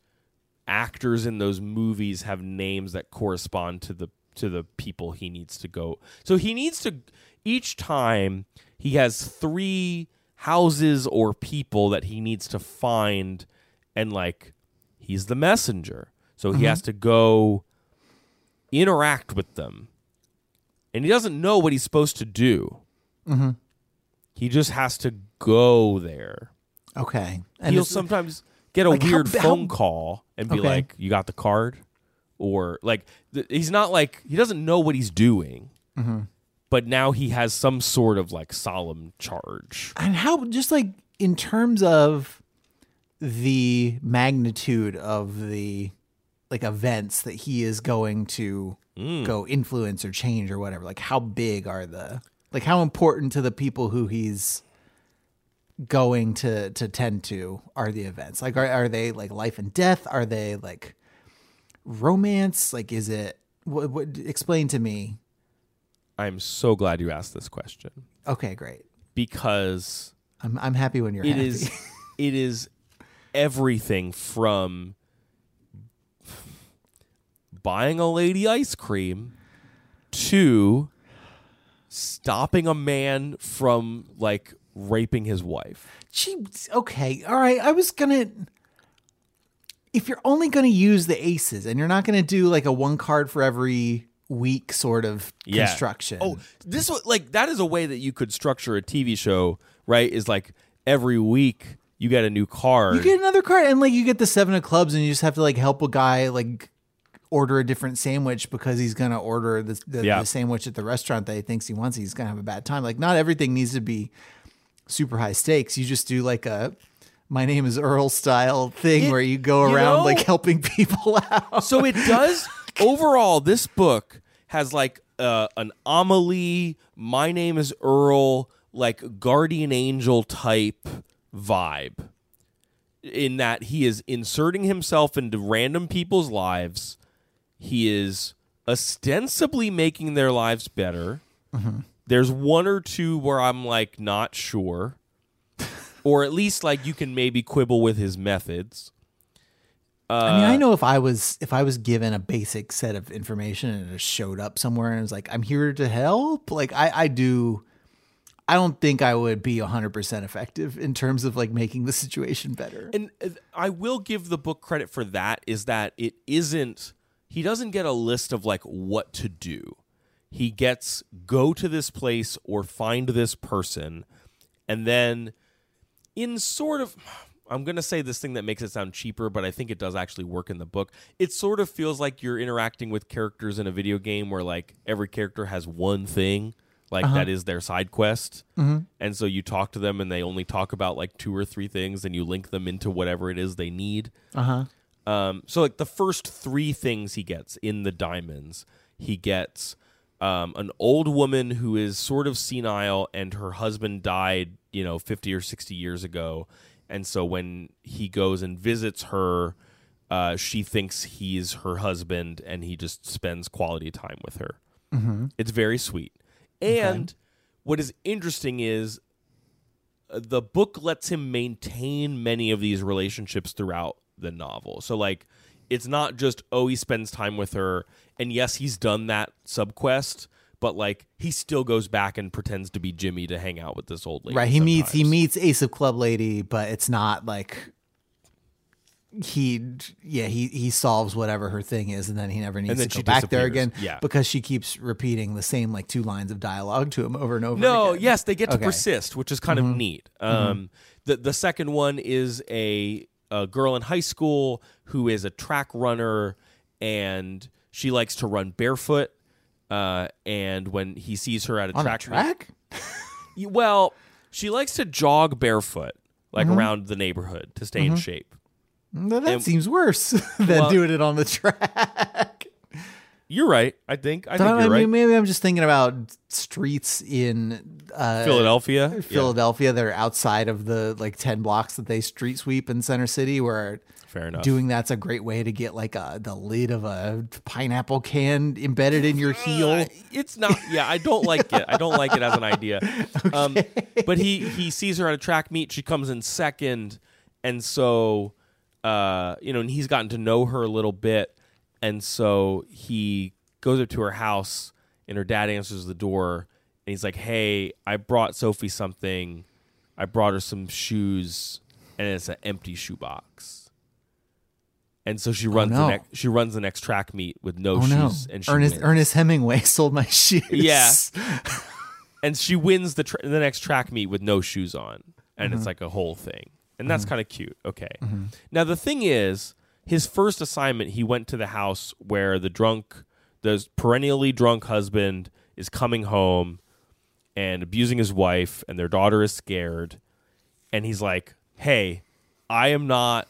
actors in those movies have names that correspond to the to the people he needs to go. So he needs to each time he has three houses or people that he needs to find and like he's the messenger. So he has to go interact with them. And he doesn't know what he's supposed to do. He just has to go there. Okay. And He'll sometimes get a like, weird how- phone call and be Okay. like, "You got the card," or like th- he's not like he doesn't know what he's doing, Mm-hmm. but now he has some sort of like solemn charge. and how just like in terms of the magnitude of the like events that he is going to Mm. go influence or change or whatever like how big are the like how important to the people who he's going to to tend to are the events like are, are they like life and death are they like romance like is it what, what explain to me I'm so glad you asked this question okay great because i'm, I'm happy when you're it happy. is it is everything from buying a lady ice cream to stopping a man from like raping his wife. Gee, okay, all right. I was gonna. If you're only gonna use the aces and you're not gonna do like a one card for every week sort of Yeah. construction. Oh, this was like that is a way that you could structure a TV show, right? Is like every week you get a new card. you get another card and like you get the seven of clubs and you just have to like help a guy like order a different sandwich because he's gonna order the, the, Yeah. the sandwich at the restaurant that he thinks he wants. He's gonna have a bad time. Like not everything needs to be super high stakes. You just do like a my name is Earl style thing It- where you go you around know- like helping people out. so it does overall this book has like uh, an amelie my name is earl like guardian angel type vibe in that he is inserting himself into random people's lives. He is ostensibly making their lives better. There's one or two where i'm like not sure or at least like you can maybe quibble with his methods I mean, I know if I was if I was given a basic set of information and it just showed up somewhere and was like, I'm here to help. Like I, I do I don't think I would be hundred percent effective in terms of like making the situation better. and uh, I will give the book credit for that is that it isn't he doesn't get a list of like what to do. He gets go to this place or find this person and then in sort of I'm going to say this thing that makes it sound cheaper, but I think it does actually work in the book. It sort of feels like you're interacting with characters in a video game where like every character has one thing like that is their side quest. And so you talk to them and they only talk about like two or three things and you link them into whatever it is they need. Uh huh. Um, so like the first three things he gets in the diamonds, he gets um, an old woman who is sort of senile and her husband died, you know, fifty or sixty years ago, and so when he goes and visits her, uh, she thinks he's her husband, and he just spends quality time with her. It's very sweet, and what is interesting is uh, the book lets him maintain many of these relationships throughout the novel. So like it's not just oh he spends time with her and yes he's done that subquest but like he still goes back and pretends to be Jimmy to hang out with this old lady. Right. He meets he meets Ace of Club Lady, but it's not like he yeah he he solves whatever her thing is and then he never needs to go back there again Yeah. because she keeps repeating the same like two lines of dialogue to him over and over No, again. yes, they get to Okay. persist, which is kind of neat. Um, the the second one is a a girl in high school who is a track runner, and she likes to run barefoot. Uh, and when he sees her at a on track, a track meet- well, she likes to jog barefoot, like around the neighborhood to stay in shape. No, that And- seems worse than Well- doing it on the track. You're right. I think. I think I you're mean, right. maybe I'm just thinking about streets in uh, Philadelphia. Philadelphia that are outside of the like ten blocks that they street sweep in Center City, where Fair enough. doing that's a great way to get like a the lid of a pineapple can embedded in your heel. Uh, it's not. Yeah, I don't like it. I don't like it as an idea. Um, but he he sees her at a track meet. She comes in second, and so uh, you know, and he's gotten to know her a little bit, and so he goes up to her house, and her dad answers the door, and he's like, "Hey, I brought Sophie something. I brought her some shoes, and it's an empty shoebox." And so she runs Oh, no. the next. She runs the next track meet with no Oh shoes, no! and she Ernest wins. Ernest Hemingway sold my shoes. Yeah. and she wins the tra- the next track meet with no shoes on, and Mm-hmm. it's like a whole thing, and that's kind of cute. Okay, now the thing is, his first assignment, he went to the house where the drunk, the perennially drunk husband is coming home and abusing his wife, and their daughter is scared, and he's like, "Hey, I am not."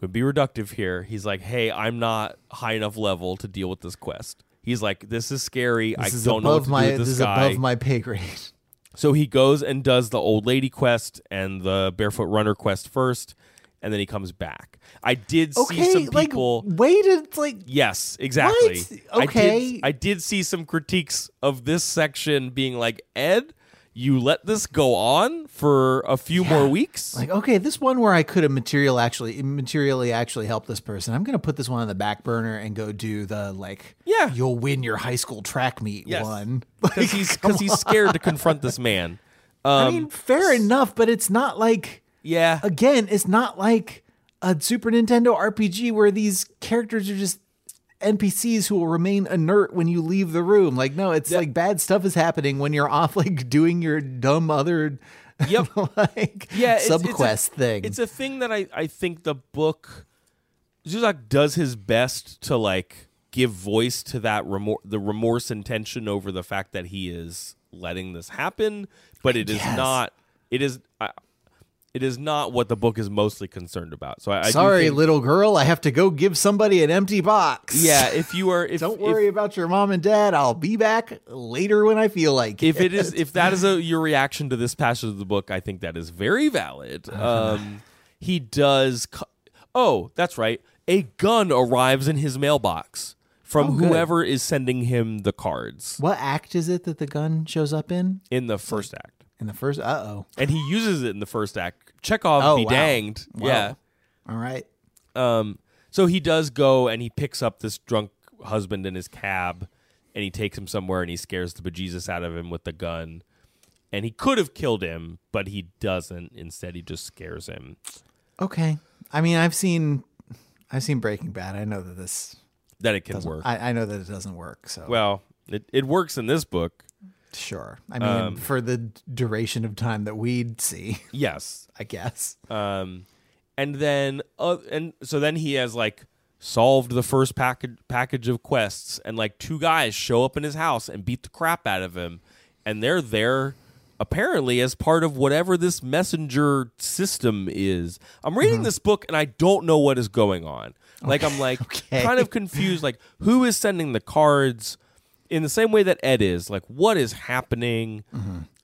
going to be reductive here. He's like, "Hey, I'm not high enough level to deal with this quest." He's like, "This is scary. This I is don't know what to my do with this, this is guy." above my pay grade. So he goes and does the old lady quest and the barefoot runner quest first, and then he comes back. I did see Okay, some like people. wait, it's like yes, exactly. What? I Okay. did, I did see some critiques of this section being like, Ed, you let this go on for a few more weeks. like okay, this one where I could have material actually materially actually helped this person. I'm gonna put this one on the back burner and go do the like Yeah. you'll win your high school track meet Yes. one. because Like, he's because he's scared to confront this man. Um, I mean, fair enough, but it's not like yeah, again, it's not like a Super Nintendo RPG where these characters are just NPCs who will remain inert when you leave the room. Like, no, it's like bad stuff is happening when you're off, like doing your dumb other, Yep. like yeah, it's, it's a- subquest thing. It's a thing that I I think the book Zusak does his best to like give voice to that remor- the remorse and tension over the fact that he is letting this happen, but it is Yes. not. It is. I it is not what the book is mostly concerned about. So I, I Sorry, think- little girl, I have to go give somebody an empty box. Yeah, if you are, if, Don't if- worry about your mom and dad. I'll be back later when I feel like if it is if that is a your reaction to this passage of the book i think that is very valid um he does cu- oh that's right a gun arrives in his mailbox from Oh, whoever is sending him the cards What act is it that the gun shows up in? in the first act In the first, uh oh. and he uses it in the first act chekhov Oh, be wow. danged Wow. yeah All right. Um, so he does go and he picks up this drunk husband in his cab and he takes him somewhere and he scares the bejesus out of him with the gun. And he could have killed him, but he doesn't. Instead, he just scares him. Okay. I mean, I've seen, I've seen Breaking Bad. I know that this, That it can work. I, I know that it doesn't work. So well, it, it works in this book. Sure. I mean, Um, for the duration of time that we'd see, Yes. I guess. Um, and then, uh, and so then he has like solved the first package package of quests, and like two guys show up in his house and beat the crap out of him, and they're there apparently as part of whatever this messenger system is. I'm reading Mm-hmm. this book and I don't know what is going on. Like I'm like Okay. kind of confused. Like who is sending the cards? In the same way that Ed is, like, what is happening?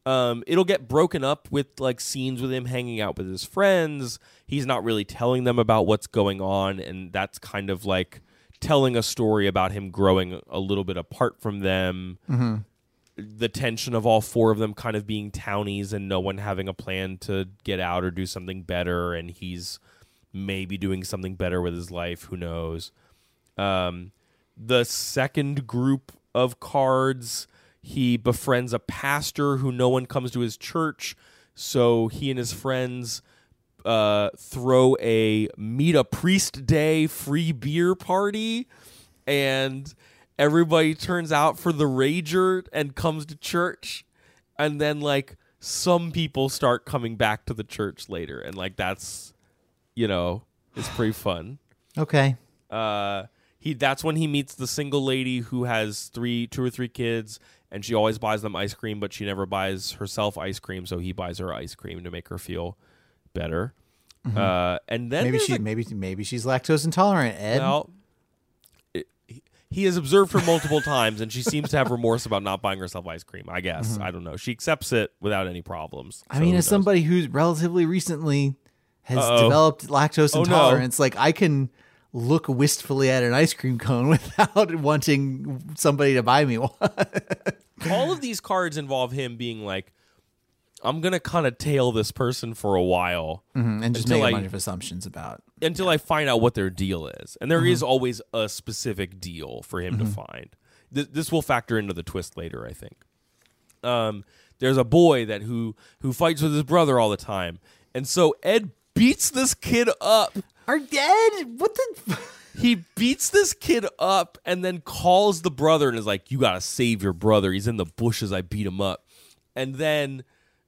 Um, it'll get broken up with like scenes with him hanging out with his friends. He's not really telling them about what's going on, and that's kind of like telling a story about him growing a little bit apart from them. The tension of all four of them kind of being townies and no one having a plan to get out or do something better, and he's maybe doing something better with his life. Who knows? Um, the second group of cards, he befriends a pastor who no one comes to his church, so he and his friends uh, throw a meet a priest day free beer party, and everybody turns out for the rager and comes to church, and then like some people start coming back to the church later, and like that's you know it's pretty fun. Okay. uh he that's when he meets the single lady who has three two or three kids and she always buys them ice cream but she never buys herself ice cream so he buys her ice cream to make her feel better uh and then Maybe she, a- maybe, maybe she's lactose intolerant. Ed. well it, he- he has observed her multiple times, and she seems to have remorse about not buying herself ice cream. I guess I don't know. She accepts it without any problems. Mm-hmm. I So mean, as knows? somebody who's relatively recently has Uh-oh. developed lactose Oh, no. intolerance, like I can look wistfully at an ice cream cone without wanting somebody to buy me one. all of these cards involve him being like, "I'm gonna kind of tail this person for a while." and just make a I- bunch of assumptions about. until I find out what their deal is. And there is Mm-hmm. always a specific deal for him to find. Th- this will factor into the twist later, I think. Um, there's a boy that who who fights with his brother all the time, and so Ed beats this kid up. Are dead? What the? He beats this kid up and then calls the brother and is like, "You gotta save your brother. He's in the bushes. I beat him up." And then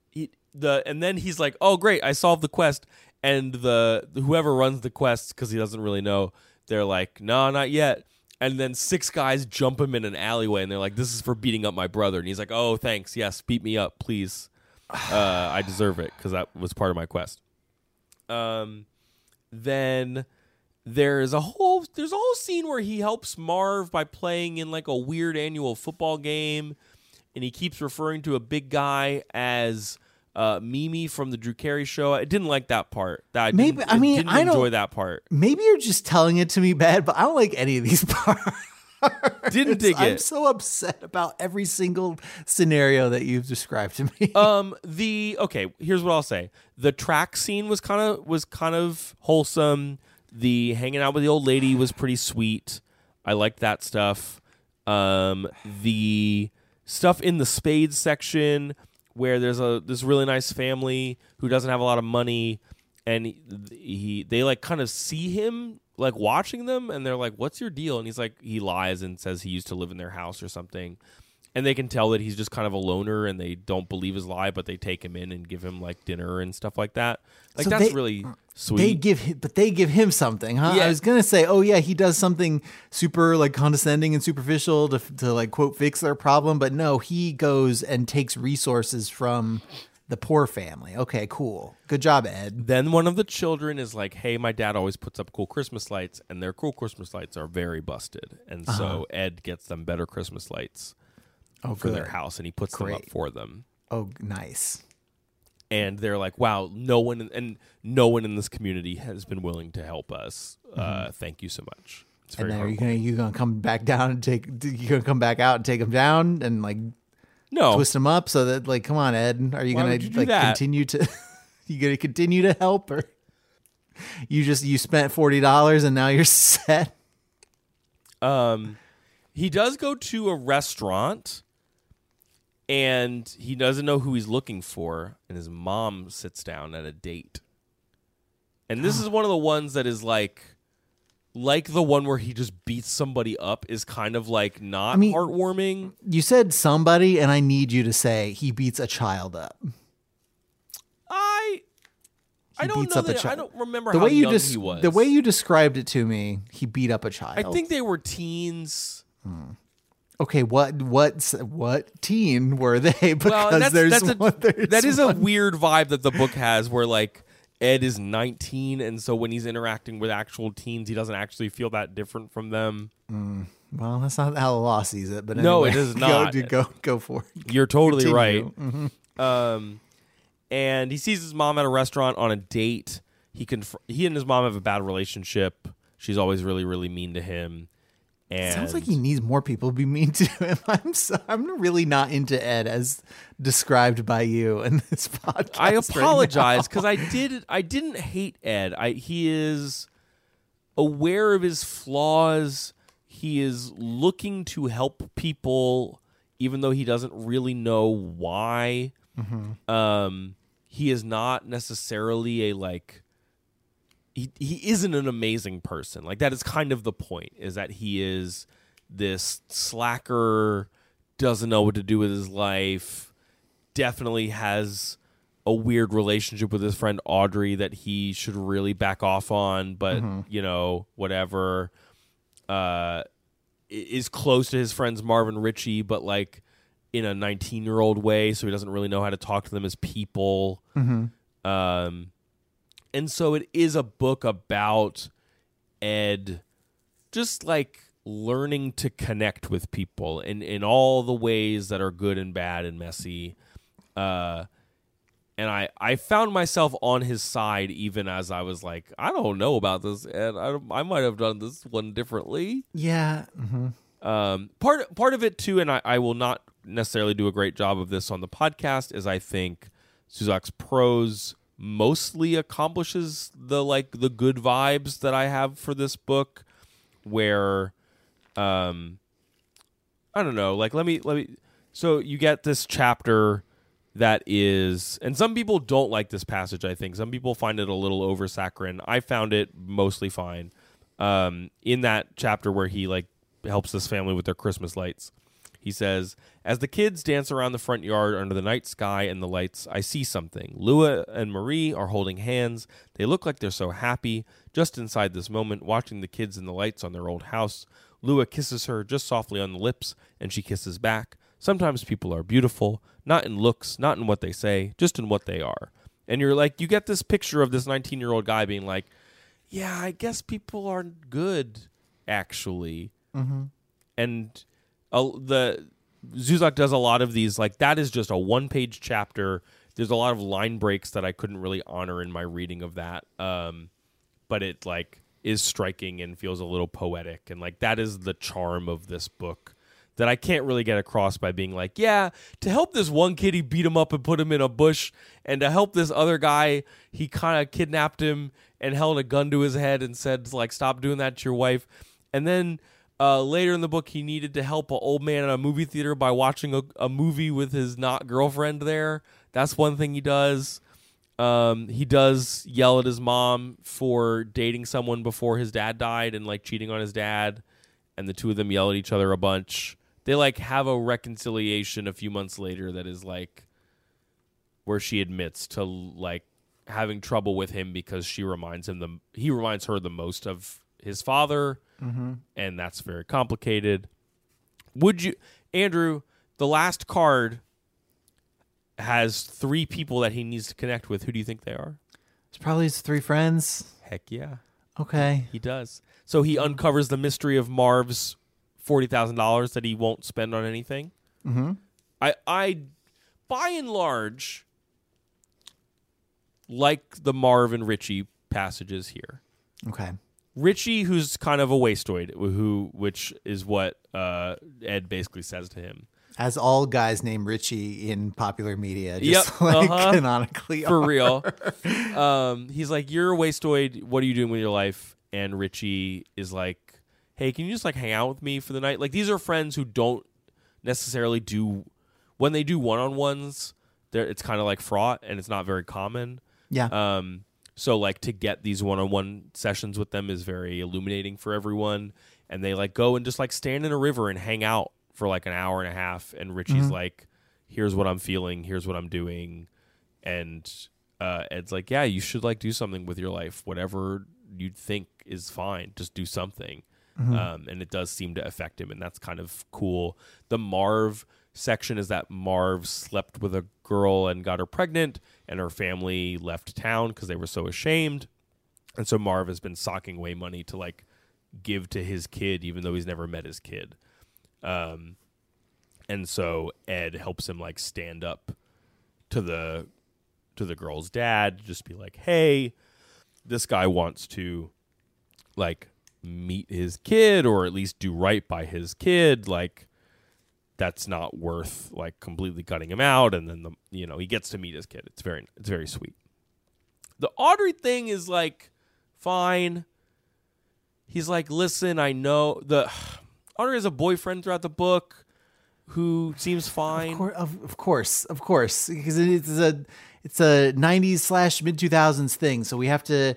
he, the and then he's like, "Oh great, I solved the quest." And the whoever runs the quest because he doesn't really know, they're like, "No, not yet." And then six guys jump him in an alleyway and they're like, "This is for beating up my brother." And he's like, "Oh, thanks. Yes, beat me up, please. Uh, I deserve it because that was part of my quest." Um, then there's a whole there's a whole scene where he helps Marv by playing in like a weird annual football game, and he keeps referring to a big guy as uh, Mimi from the Drew Carey show. I didn't like that part. That I Maybe- I mean, I don't- enjoy that part. Maybe you're just telling it to me bad, but I don't like any of these parts. Didn't dig it. I'm so upset about every single scenario that you've described to me. um the okay here's what i'll say the track scene was kind of was kind of wholesome the hanging out with the old lady was pretty sweet i liked that stuff um the stuff in the spades section where there's a this really nice family who doesn't have a lot of money and he, he they like kind of see him like watching them and they're like what's your deal and he's like he lies and says he used to live in their house or something and they can tell that he's just kind of a loner and they don't believe his lie but they take him in and give him like dinner and stuff like that like So that's they- really sweet They give, him, but they give him something, huh? Yeah. I was gonna say, oh yeah, he does something super like condescending and superficial to to like quote fix their problem, but no, he goes and takes resources from the poor family. Okay, cool, good job, Ed. then one of the children is like hey my dad always puts up cool christmas lights and their cool christmas lights are very busted and Uh-huh. so ed gets them better christmas lights Oh, for their house and he puts them up for them Oh, nice. and they're like wow no one and no one in this community has been willing to help us uh, thank you so much it's Mm-hmm. And very then are you gonna you gonna come back down and take you gonna come back out and take them down and like no twist him up so that like come on Ed are you Why gonna you like that? continue to you gonna continue to help or you just you spent forty dollars and now you're set Um, he does go to a restaurant, and he doesn't know who he's looking for, and his mom sits down at a date. And this is one of the ones that is like, like the one where he just beats somebody up is kind of like not mean- heartwarming. you said somebody and I need you to say he beats a child up I, I don't know that. I don't remember the how way you des- he was. the way you described it to me he beat up a child I think they were teens. Hmm. okay what what what teen were they because well, that's, there's that's a, there's that is a weird vibe that the book has where like Ed is 19 and so when he's interacting with actual teens he doesn't actually feel that different from them. well that's not how the law sees it but No, anyway, it is not. dude, go go for it You're totally Continue. right. Um and he sees his mom at a restaurant on a date. He conf- he and his mom have a bad relationship. She's always really really mean to him. And Sounds like he needs more people to be mean to him. I'm so, I'm really not into Ed as described by you in this podcast. I apologize because I did I didn't hate Ed. I he is aware of his flaws. He is looking to help people, even though he doesn't really know why. Um, he is not necessarily a like. He he isn't an amazing person. Like that is kind of the point. Is that he is this slacker, doesn't know what to do with his life definitely has a weird relationship with his friend Audrey that he should really back off on, but you know, whatever. Uh, is close to his friends Marv and Richie, but like in a 19 year old way, so he doesn't really know how to talk to them as people. Um, and so it is a book about Ed, just like learning to connect with people in in all the ways that are good and bad and messy. Uh, and I I found myself on his side even as I was like, I don't know about this, and I I might have done this one differently. Yeah. hmm Um, part part of it too, and I, I will not necessarily do a great job of this on the podcast, is I think Zusak's prose mostly accomplishes the like the good vibes that I have for this book, where, um, I don't know, like let me let me. So you get this chapter that is, and some people don't like this passage. I think some people find it a little over saccharine. I found it mostly fine. Um, in that chapter where he like helps this family with their Christmas lights. He says, As the kids dance around the front yard under the night sky and the lights, I see something. Lua and Marie are holding hands. They look like they're so happy. Just inside this moment, watching the kids and the lights on their old house, Lua kisses her just softly on the lips, and she kisses back. Sometimes people are beautiful, not in looks, not in what they say, just in what they are. And you're like, you get this picture of this 19 year old guy being like, Yeah, I guess people aren't good, actually mm-hmm. and the Zusak does a lot of these like that is just a one page chapter. There's a lot of line breaks that I couldn't really honor in my reading of that. Um, but it like is striking and feels a little poetic and like that is the charm of this book that I can't really get across by being like, yeah, to help this one kid, he beat him up and put him in a bush, and to help this other guy, he kind of kidnapped him and held a gun to his head and said, like, stop doing that to your wife. And then uh, later in the book, he needed to help an old man in a movie theater by watching a, a movie with his not girlfriend there. That's one thing he does. Um, he does yell at his mom for dating someone before his dad died and like cheating on his dad, and the two of them yell at each other a bunch. They like have a reconciliation a few months later that is like where she admits to like having trouble with him because she reminds him the he reminds her the most of his father, and that's very complicated. Would you, Andrew? The last card has three people that he needs to connect with. Who do you think they are? It's probably his three friends. Heck yeah, Okay. he does. So he uncovers the mystery of Marv's forty thousand dollars that he won't spend on anything. Mm-hmm. I, I, by and large, like the Marv and Richie passages here. Okay. Richie, who's kind of a wastoid, who which is what uh, Ed basically says to him. As all guys named Richie in popular media, Yep, just like uh-huh. canonically For are. real. um, he's like, You're a wastoid. What are you doing with your life? And Richie is like, Hey, can you just like hang out with me for the night? Like these are friends who don't necessarily do when they do one on ones, it's kind of like fraught and it's not very common. Yeah. Um, so like to get these one-on-one sessions with them is very illuminating for everyone, and they like go and just like stand in a river and hang out for like an hour and a half. And Richie's like, "Here's what I'm feeling. Here's what I'm doing," and uh, Ed's like, "Yeah, you should like do something with your life. Whatever you think is fine. Just do something." Um, and it does seem to affect him, and that's kind of cool. The Marv section is that Marv slept with a girl and got her pregnant, and her family left town because they were so ashamed. And so Marv has been socking away money to like give to his kid, even though he's never met his kid. Um, and so Ed helps him like stand up to the to the girl's dad, just be like, "Hey, this guy wants to like meet his kid or at least do right by his kid like that's not worth like completely cutting him out and then the you know he gets to meet his kid it's very it's very sweet the audrey thing is like fine he's like listen i know the audrey has a boyfriend throughout the book who seems fine Of, cour- of, of course, of course, because it's a it's a '90s slash mid 2000s thing. So we have to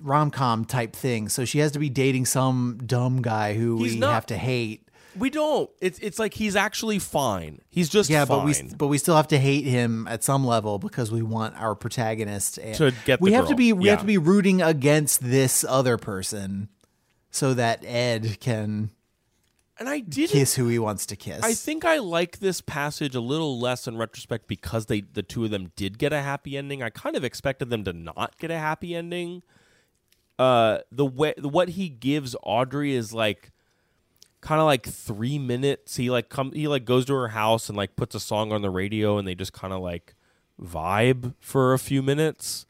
rom com type thing. So she has to be dating some dumb guy who He's we not- have to hate. We don't it's it's like he's actually fine he's just Yeah, fine. but we but we still have to hate him at some level because we want our protagonist and To get we the have to be we Yeah. have to be rooting against this other person so that Ed can and i did kiss who he wants to kiss. I think I like this passage a little less in retrospect because they the two of them did get a happy ending. I kind of expected them to not get a happy ending. Uh, the way what he gives Audrey is like kind of like three minutes. He like come he like goes to her house and like puts a song on the radio, and they just kind of like vibe for a few minutes.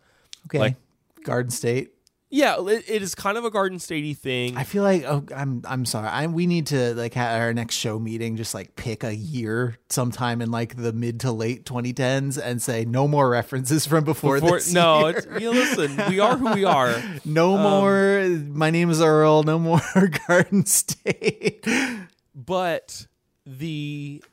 Okay. Like- Garden State. Yeah, it, it is kind of a Garden Statey thing. I feel like oh, I'm I'm sorry. I we need to like at our next show meeting just like pick a year sometime in like the mid to late 2010s and say no more references from before, Before- this no, year. it's, you know, listen, we are who we are. no um, more. My name is Earl. No more Garden State. but the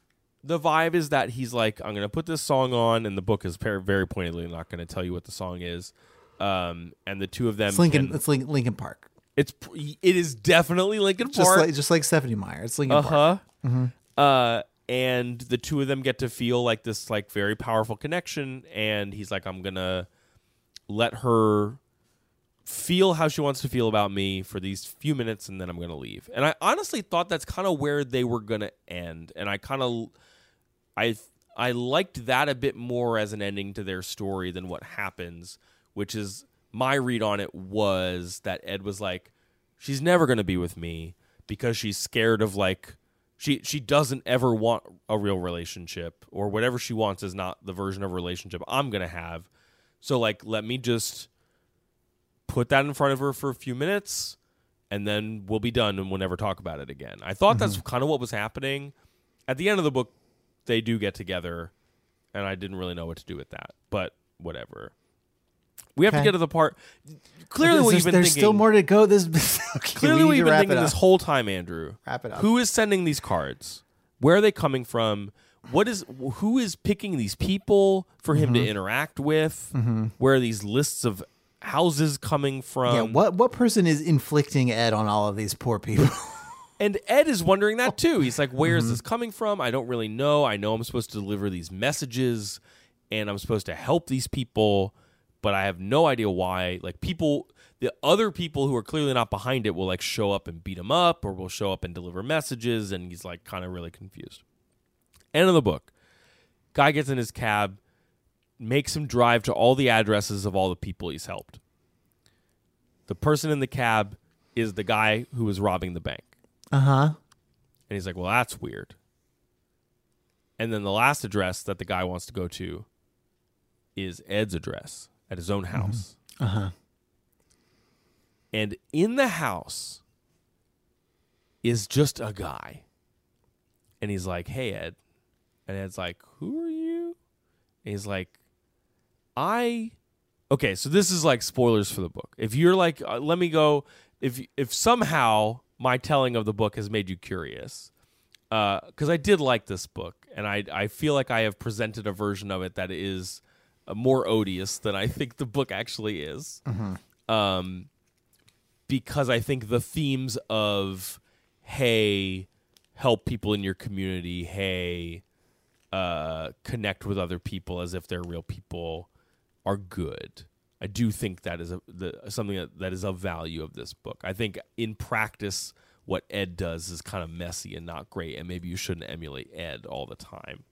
the vibe is that he's like i'm gonna put this song on and the book is very, very pointedly not gonna tell you what the song is um and the two of them It's Linkin. can- It's Lin- Linkin Park. it's it is definitely Linkin Just park like just like Stephenie Meyer. It's Linkin Park. uh-huh uh and the two of them get to feel like this like very powerful connection and he's like i'm gonna let her feel how she wants to feel about me for these few minutes and then i'm gonna leave and i honestly thought that's kind of where they were gonna end and i kind of i i liked that a bit more as an ending to their story than what happens which is my read on it was that ed was like she's never gonna be with me because she's scared of like she she doesn't ever want a real relationship or whatever she wants is not the version of relationship I'm going to have. So like let me just put that in front of her for a few minutes and then we'll be done and we'll never talk about it again. I thought that's mm-hmm. kind of what was happening. At the end of the book they do get together and I didn't really know what to do with that. But whatever. We have to get to the part clearly there's, what you've been there's thinking still more to go. This okay, clearly what you've been thinking this whole time, Andrew. Wrap it up. Who is sending these cards? Where are they coming from? What is who is picking these people for him Mm-hmm. to interact with? Where are these lists of houses coming from? yeah, what what person is inflicting Ed on all of these poor people? And Ed is wondering that too. He's like, "Where Mm-hmm. is this coming from? I don't really know. I know I'm supposed to deliver these messages, and I'm supposed to help these people, but I have no idea why. Like people, the other people who are clearly not behind it will like show up and beat him up, or will show up and deliver messages, and he's like kind of really confused. End of the book. Guy gets in his cab, makes him drive to all the addresses of all the people he's helped. The person in the cab is the guy who was robbing the bank. Uh huh. And he's like, well, that's weird. And then the last address that the guy wants to go to is Ed's address at his own house. Uh huh. And in the house is just a guy. And he's like, hey, Ed. And Ed's like, who are you? And he's like, I. Okay, so this is like spoilers for the book. If you're like, uh, let me go. If if somehow my telling of the book has made you curious, because I did like this book, and I I feel like I have presented a version of it that is uh, more odious than I think the book actually is. Um, because I think the themes of hey, help people in your community, hey, uh, connect with other people as if they're real people are good. I do think that is a, the, something that, that is of value of this book. I think in practice, what Ed does is kind of messy and not great, and maybe you shouldn't emulate Ed all the time.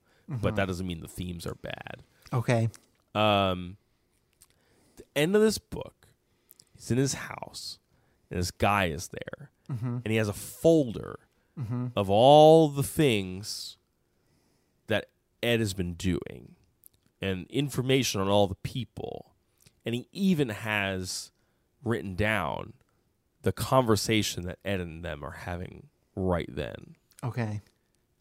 But that doesn't mean the themes are bad. Okay. Um, the end of this book, he's in his house, and this guy is there, and he has a folder of all the things that Ed has been doing, and information on all the people, and he even has written down the conversation that Ed and them are having right then. Okay.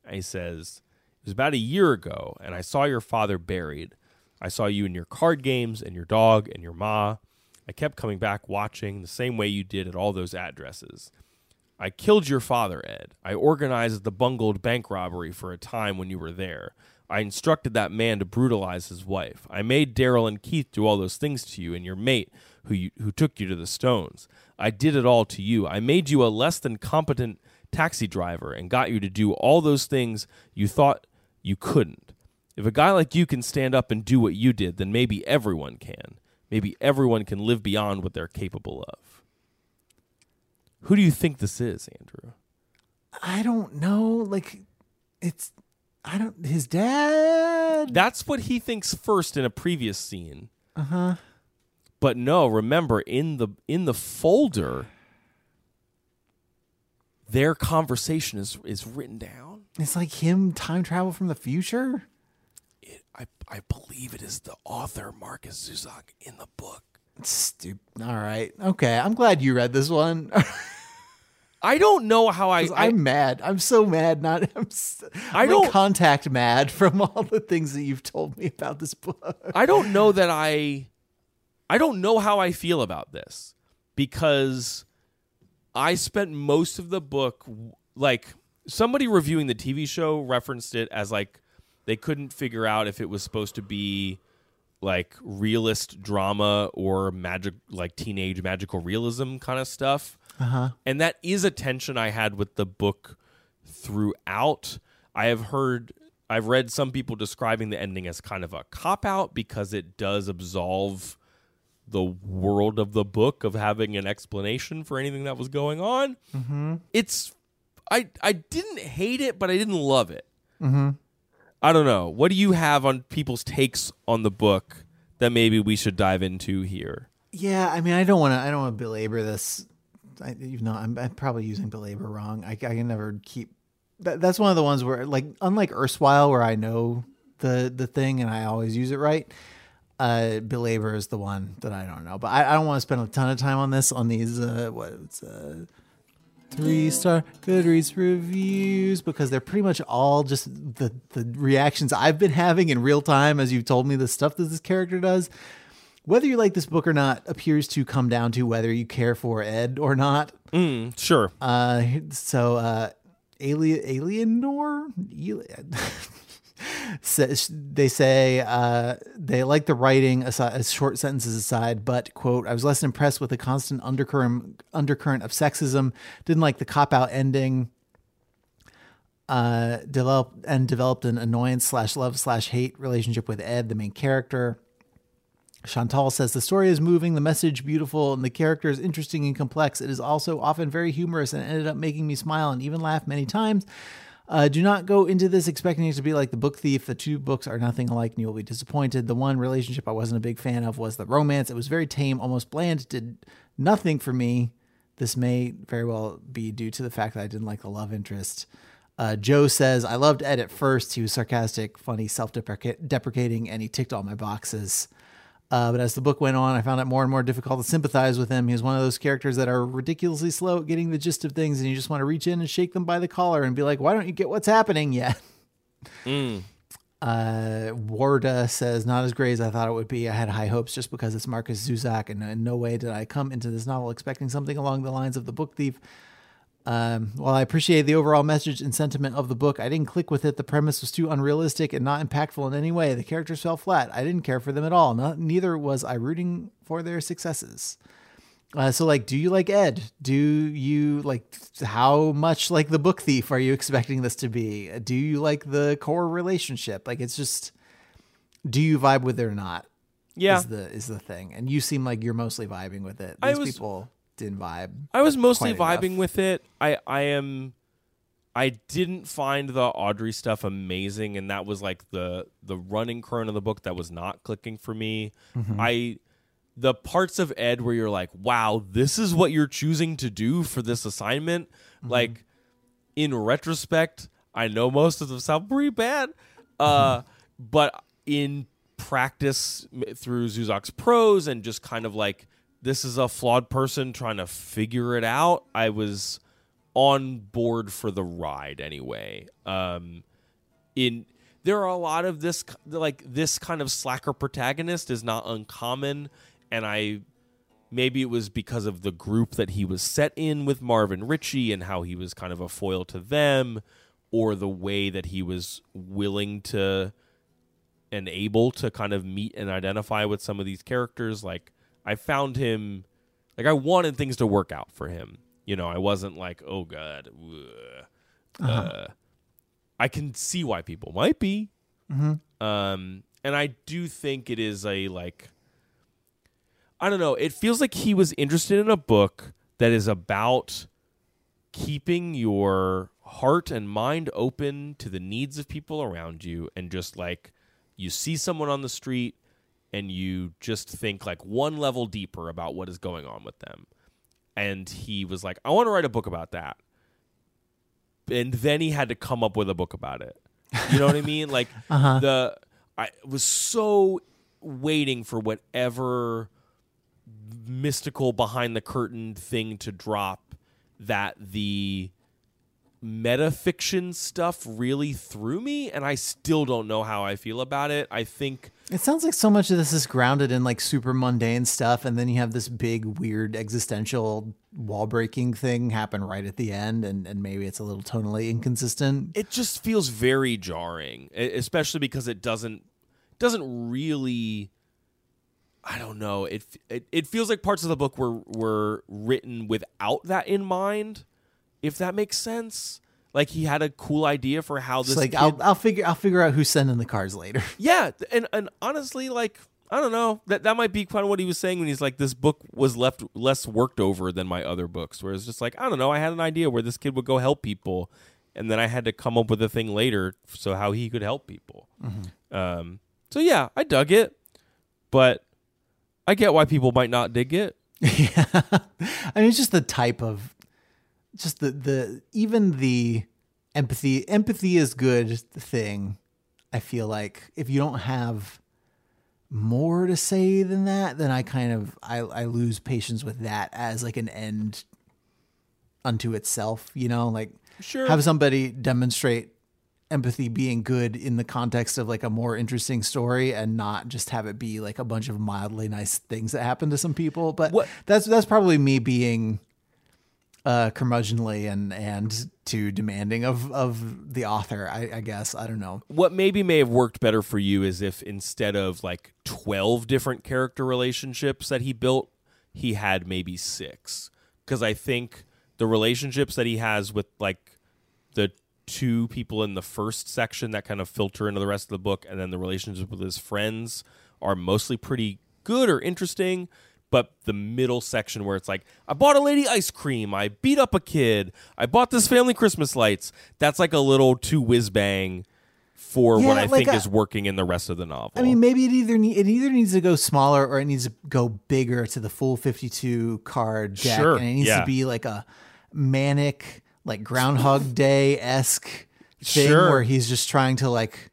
And he says, It was about a year ago, and I saw your father buried. I saw you in your card games and your dog and your ma. I kept coming back watching the same way you did at all those addresses. I killed your father, Ed. I organized the bungled bank robbery for a time when you were there. I instructed that man to brutalize his wife. I made Daryl and Keith do all those things to you and your mate who you, who took you to the stones. I did it all to you. I made you a less than competent taxi driver and got you to do all those things you thought you couldn't. If a guy like you can stand up and do what you did, then maybe everyone can. Maybe everyone can live beyond what they're capable of. Who do you think this is, Andrew? I don't know. Like, it's I don't. His dad. That's what he thinks first in a previous scene. Uh huh. But no, remember in the in the folder their conversation is is written down. It's like him time travel from the future. I I believe it is the author Markus Zusak in the book. Stupid. All right. Okay. I'm glad you read this one. I don't know how I, I I'm mad. I'm so mad. Not. I'm, s- I I'm, don't- like, contact mad from all the things that you've told me about this book. I don't know that I I don't know how I feel about this because I spent most of the book like somebody reviewing the TV show referenced it as like they couldn't figure out if it was supposed to be like realist drama or magic like teenage magical realism kind of stuff. Uh-huh. And that is a tension I had with the book throughout. I have heard I've read some people describing the ending as kind of a cop out because it does absolve the world of the book of having an explanation for anything that was going on. Mm-hmm. It's I I didn't hate it, but I didn't love it. Mm-hmm. I don't know. What do you have on people's takes on the book that maybe we should dive into here? Yeah, I mean, I don't want to. I don't want to belabor this. I, even though I'm, I'm probably using belabor wrong. I, I can never keep. That, that's one of the ones where, like, unlike erstwhile, where I know the the thing and I always use it right. Uh, belabor is the one that I don't know, but I, I don't want to spend a ton of time on this on these. Uh, what it's uh, three star Goodreads reviews because they're pretty much all just the the reactions I've been having in real time as you've told me the stuff that this character does. Whether you like this book or not appears to come down to whether you care for Ed or not. Mm, sure. Uh, so uh, Alien Alienor they say uh, they like the writing aside, as short sentences aside, but quote I was less impressed with the constant undercurrent undercurrent of sexism. Didn't like the cop out ending. Uh, developed and developed an annoyance slash love slash hate relationship with Ed, the main character. Chantal says the story is moving, the message beautiful, and the character is interesting and complex. It is also often very humorous and ended up making me smile and even laugh many times. Uh, do not go into this expecting it to be like The Book Thief. The two books are nothing alike and you will be disappointed. The one relationship I wasn't a big fan of was the romance. It was very tame, almost bland, did nothing for me. This may very well be due to the fact that I didn't like the love interest. Uh, Joe says, I loved Ed at first. He was sarcastic, funny, self deprecating, and he ticked all my boxes. Uh, but as the book went on, I found it more and more difficult to sympathize with him. He was one of those characters that are ridiculously slow at getting the gist of things, and you just want to reach in and shake them by the collar and be like, why don't you get what's happening yet? Uh, Warda says, not as great as I thought it would be. I had high hopes just because it's Markus Zusak, and in no way did I come into this novel expecting something along the lines of The Book Thief. Um, while I appreciate the overall message and sentiment of the book, I didn't click with it. The premise was too unrealistic and not impactful in any way. The characters fell flat. I didn't care for them at all. Not, neither was I rooting for their successes. Uh, so, like, do you like Ed? Do you like how much like the book thief are you expecting this to be? Do you like the core relationship? Like, it's just, do you vibe with it or not? Yeah. is the is the thing. And you seem like you're mostly vibing with it. I These was- people didn't vibe. I was mostly vibing enough. with it. I I am I didn't find the Audrey stuff amazing and that was like the the running current of the book that was not clicking for me. Mm-hmm. I the parts of Ed where you're like, "Wow, this is what you're choosing to do for this assignment." Mm-hmm. Like in retrospect, I know most of them sound pretty bad. Uh but in practice through Zusak's prose and just kind of like this is a flawed person trying to figure it out. I was on board for the ride anyway. Um, in there are a lot of this like this kind of slacker protagonist is not uncommon, and I maybe it was because of the group that he was set in with Marv and Richie and how he was kind of a foil to them, or the way that he was willing to and able to kind of meet and identify with some of these characters. Like I found him, like I wanted things to work out for him. You know, I wasn't like, oh god, ugh. uh I can see why people might be. Um, and I do think it is a like, I don't know. It feels like he was interested in a book that is about keeping your heart and mind open to the needs of people around you and just like you see someone on the street and you just think like one level deeper about what is going on with them and he was like i want to write a book about that and then he had to come up with a book about it. You know what I mean? Like uh-huh. the I was so waiting for whatever mystical behind the curtain thing to drop that the metafiction stuff really threw me and I still don't know how I feel about it. I think It sounds like so much of this is grounded in like super mundane stuff, and then you have this big, weird existential wall breaking thing happen right at the end, and, and maybe it's a little tonally inconsistent. it just feels very jarring, especially because it doesn't doesn't really I don't know. It it, it feels like parts of the book were were written without that in mind, if that makes sense. Like he had a cool idea for how this It's like kid- I'll I'll figure I'll figure out who's sending the cars later. Yeah, and and honestly, like I don't know that that might be kind of what he was saying when he's like, this book was left less worked over than my other books. Where it's just like I don't know, I had an idea where this kid would go help people, and then I had to come up with a thing later so how he could help people. Um, so yeah, I dug it, but I get why people might not dig it. yeah. I mean, it's just the type of, just the the even the empathy. Empathy is good thing. I feel like if you don't have more to say than that, then I kind of I I lose patience with that as like an end unto itself. You know, like Sure. have somebody demonstrate empathy being good in the context of like a more interesting story and not just have it be like a bunch of mildly nice things that happen to some people but What- that's that's probably me being uh curmudgeonly and and too demanding of of the author I, I guess i don't know what maybe may have worked better for you is if instead of like 12 different character relationships that he built, he had maybe six. Because I think the relationships that he has with like the two people in the first section that kind of filter into the rest of the book, and then the relationships with his friends are mostly pretty good or interesting. But the middle section where it's like, I bought a lady ice cream, I beat up a kid, I bought this family Christmas lights, that's like a little too whiz bang for Yeah, what I like think I- is working in the rest of the novel. I mean, maybe it either ne- it either needs to go smaller or it needs to go bigger to the full fifty-two card deck, Sure, and it needs yeah. to be like a manic, like Groundhog Day esque thing Sure. where he's just trying to like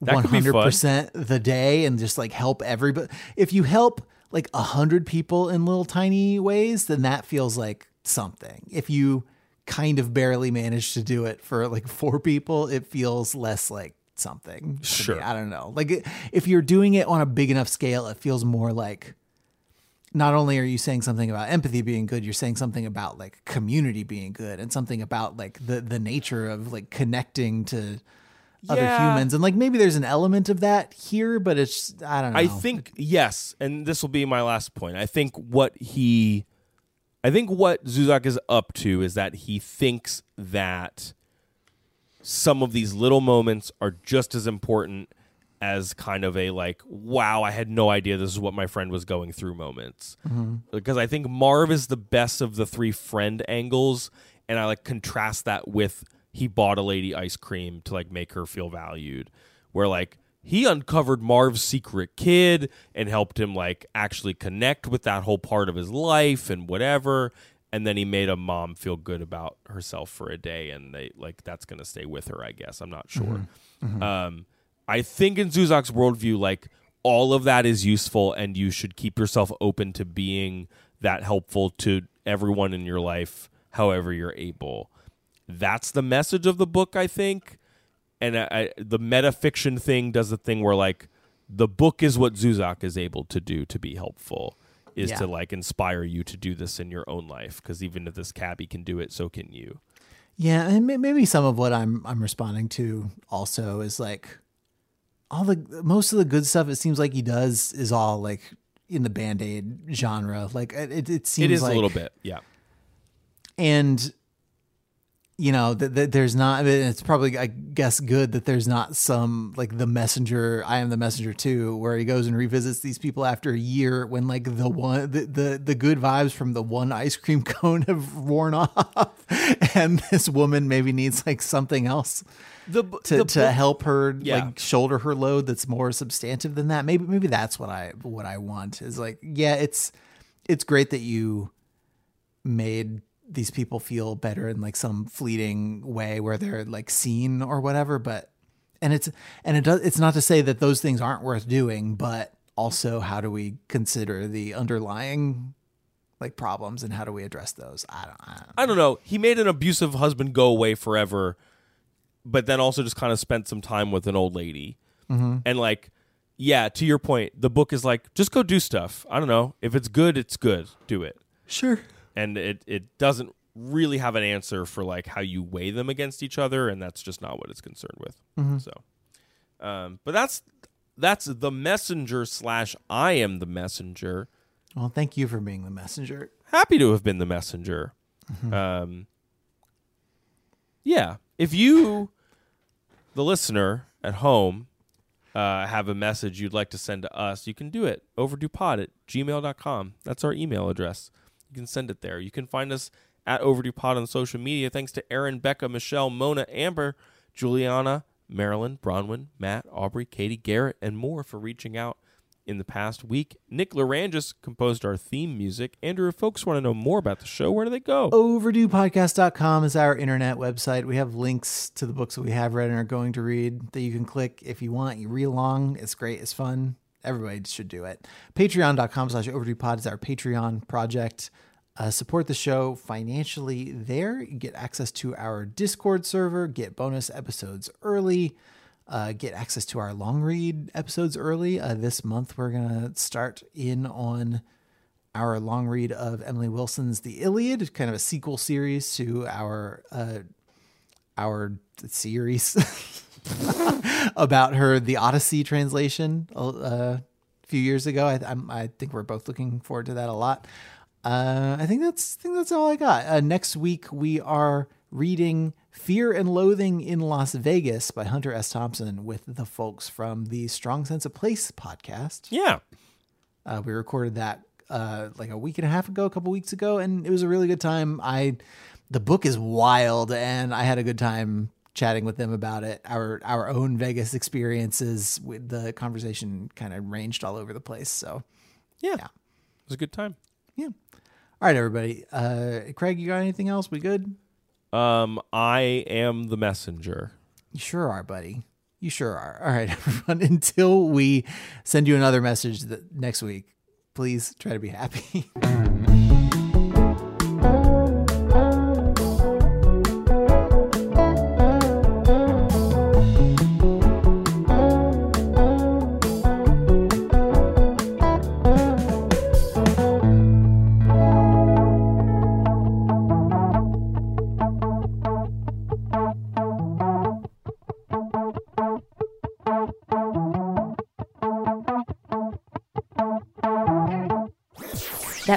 That one could be fun. hundred percent the day and just like help everybody. If you help like a hundred people in little tiny ways, then that feels like something. If you kind of barely manage to do it for like four people, it feels less like something. to me. Sure. I don't know. Like if you're doing it on a big enough scale, it feels more like not only are you saying something about empathy being good, you're saying something about like community being good and something about like the the nature of like connecting to other Yeah. humans. And like maybe there's an element of that here, but it's I don't know. I think yes, and this will be my last point. I think what he, I think what Zusak is up to is that he thinks that some of these little moments are just as important as kind of a like, wow, I had no idea this is what my friend was going through moments. Mm-hmm. Because I think Marv is the best of the three friend angles, and I like contrast that with he bought a lady ice cream to like make her feel valued. Where like he uncovered Marv's secret kid and helped him like actually connect with that whole part of his life and whatever. And then he made a mom feel good about herself for a day, and they like that's gonna stay with her. I guess I'm not sure. Um, I think in Zusak's worldview, like all of that is useful, and you should keep yourself open to being that helpful to everyone in your life, however you're able. That's the message of the book, I think. And I, I, the metafiction thing does the thing where like the book is what Zusak is able to do to be helpful, is Yeah. to like inspire you to do this in your own life. Because even if this cabbie can do it, so can you. Yeah, and maybe some of what I'm I'm responding to also is like all the most of the good stuff. It seems like he does is all like in the band aid genre. Like it, it, seems It is like, a little bit, yeah. and you know that that there's not. It's probably I guess good that there's not some like the messenger. I am the messenger too, where he goes and revisits these people after a year when like the one the the, the good vibes from the one ice cream cone have worn off, and this woman maybe needs like something else The, to, the to help her Yeah. like shoulder her load that's more substantive than that. Maybe maybe that's what I what I want is like yeah, it's it's great that you made these people feel better in like some fleeting way where they're like seen or whatever. But and it's and it does it's not to say that those things aren't worth doing, but also how do we consider the underlying like problems and how do we address those? I don't. I don't I don't know. He made an abusive husband go away forever, but then also just kind of spent some time with an old lady. Mm-hmm. And like, yeah, to your point, the book is like, just go do stuff. I don't know. If it's good, it's good. Do it. sure. And it it doesn't really have an answer for like how you weigh them against each other, and that's just not what it's concerned with. So, um, but that's that's the messenger slash I am the messenger. Well, thank you for being the messenger. happy to have been the messenger. Um, yeah, if you, the listener at home, uh, have a message you'd like to send to us, you can do it. Overduepod at gmail.com. That's our email address. You can send it there. You can find us at OverduePod on social media. Thanks to Aaron, Becca, Michelle, Mona, Amber, Juliana, Marilyn, Bronwyn, Matt, Aubrey, Katie, Garrett, and more for reaching out in the past week. Nick Lerangis composed our theme music. Andrew, if folks want to know more about the show, where do they go? overduepodcast.com is our internet website. We have links to the books that we have read and are going to read that you can click if you want. You read along. It's great. It's fun. Everybody should do it. Patreon.com slash overduepod is our Patreon project. Uh, support the show financially there. You get access to our Discord server, get bonus episodes early, uh, get access to our long read episodes early. Uh, this month, we're going to start in on our long read of Emily Wilson's The Iliad, kind of a sequel series to our uh, our series about her The Odyssey translation uh, a few years ago. I, I'm, I think we're both looking forward to that a lot. Uh, I think that's I think that's all I got. Uh, next week we are reading Fear and Loathing in Las Vegas by Hunter S. Thompson with the folks from the Strong Sense of Place podcast. Yeah. Uh, we recorded that uh, like a week and a half ago, a couple weeks ago, and it was a really good time. I the book is wild, and I had a good time chatting with them about it. Our our own Vegas experiences with the conversation kind of ranged all over the place. So Yeah. Yeah. It was a good time. yeah. All right, everybody. Uh, Craig, you got anything else? We good? Um, I am the messenger. You sure are, buddy. You sure are. All right, everyone. Until we send you another message that next week, please try to be happy.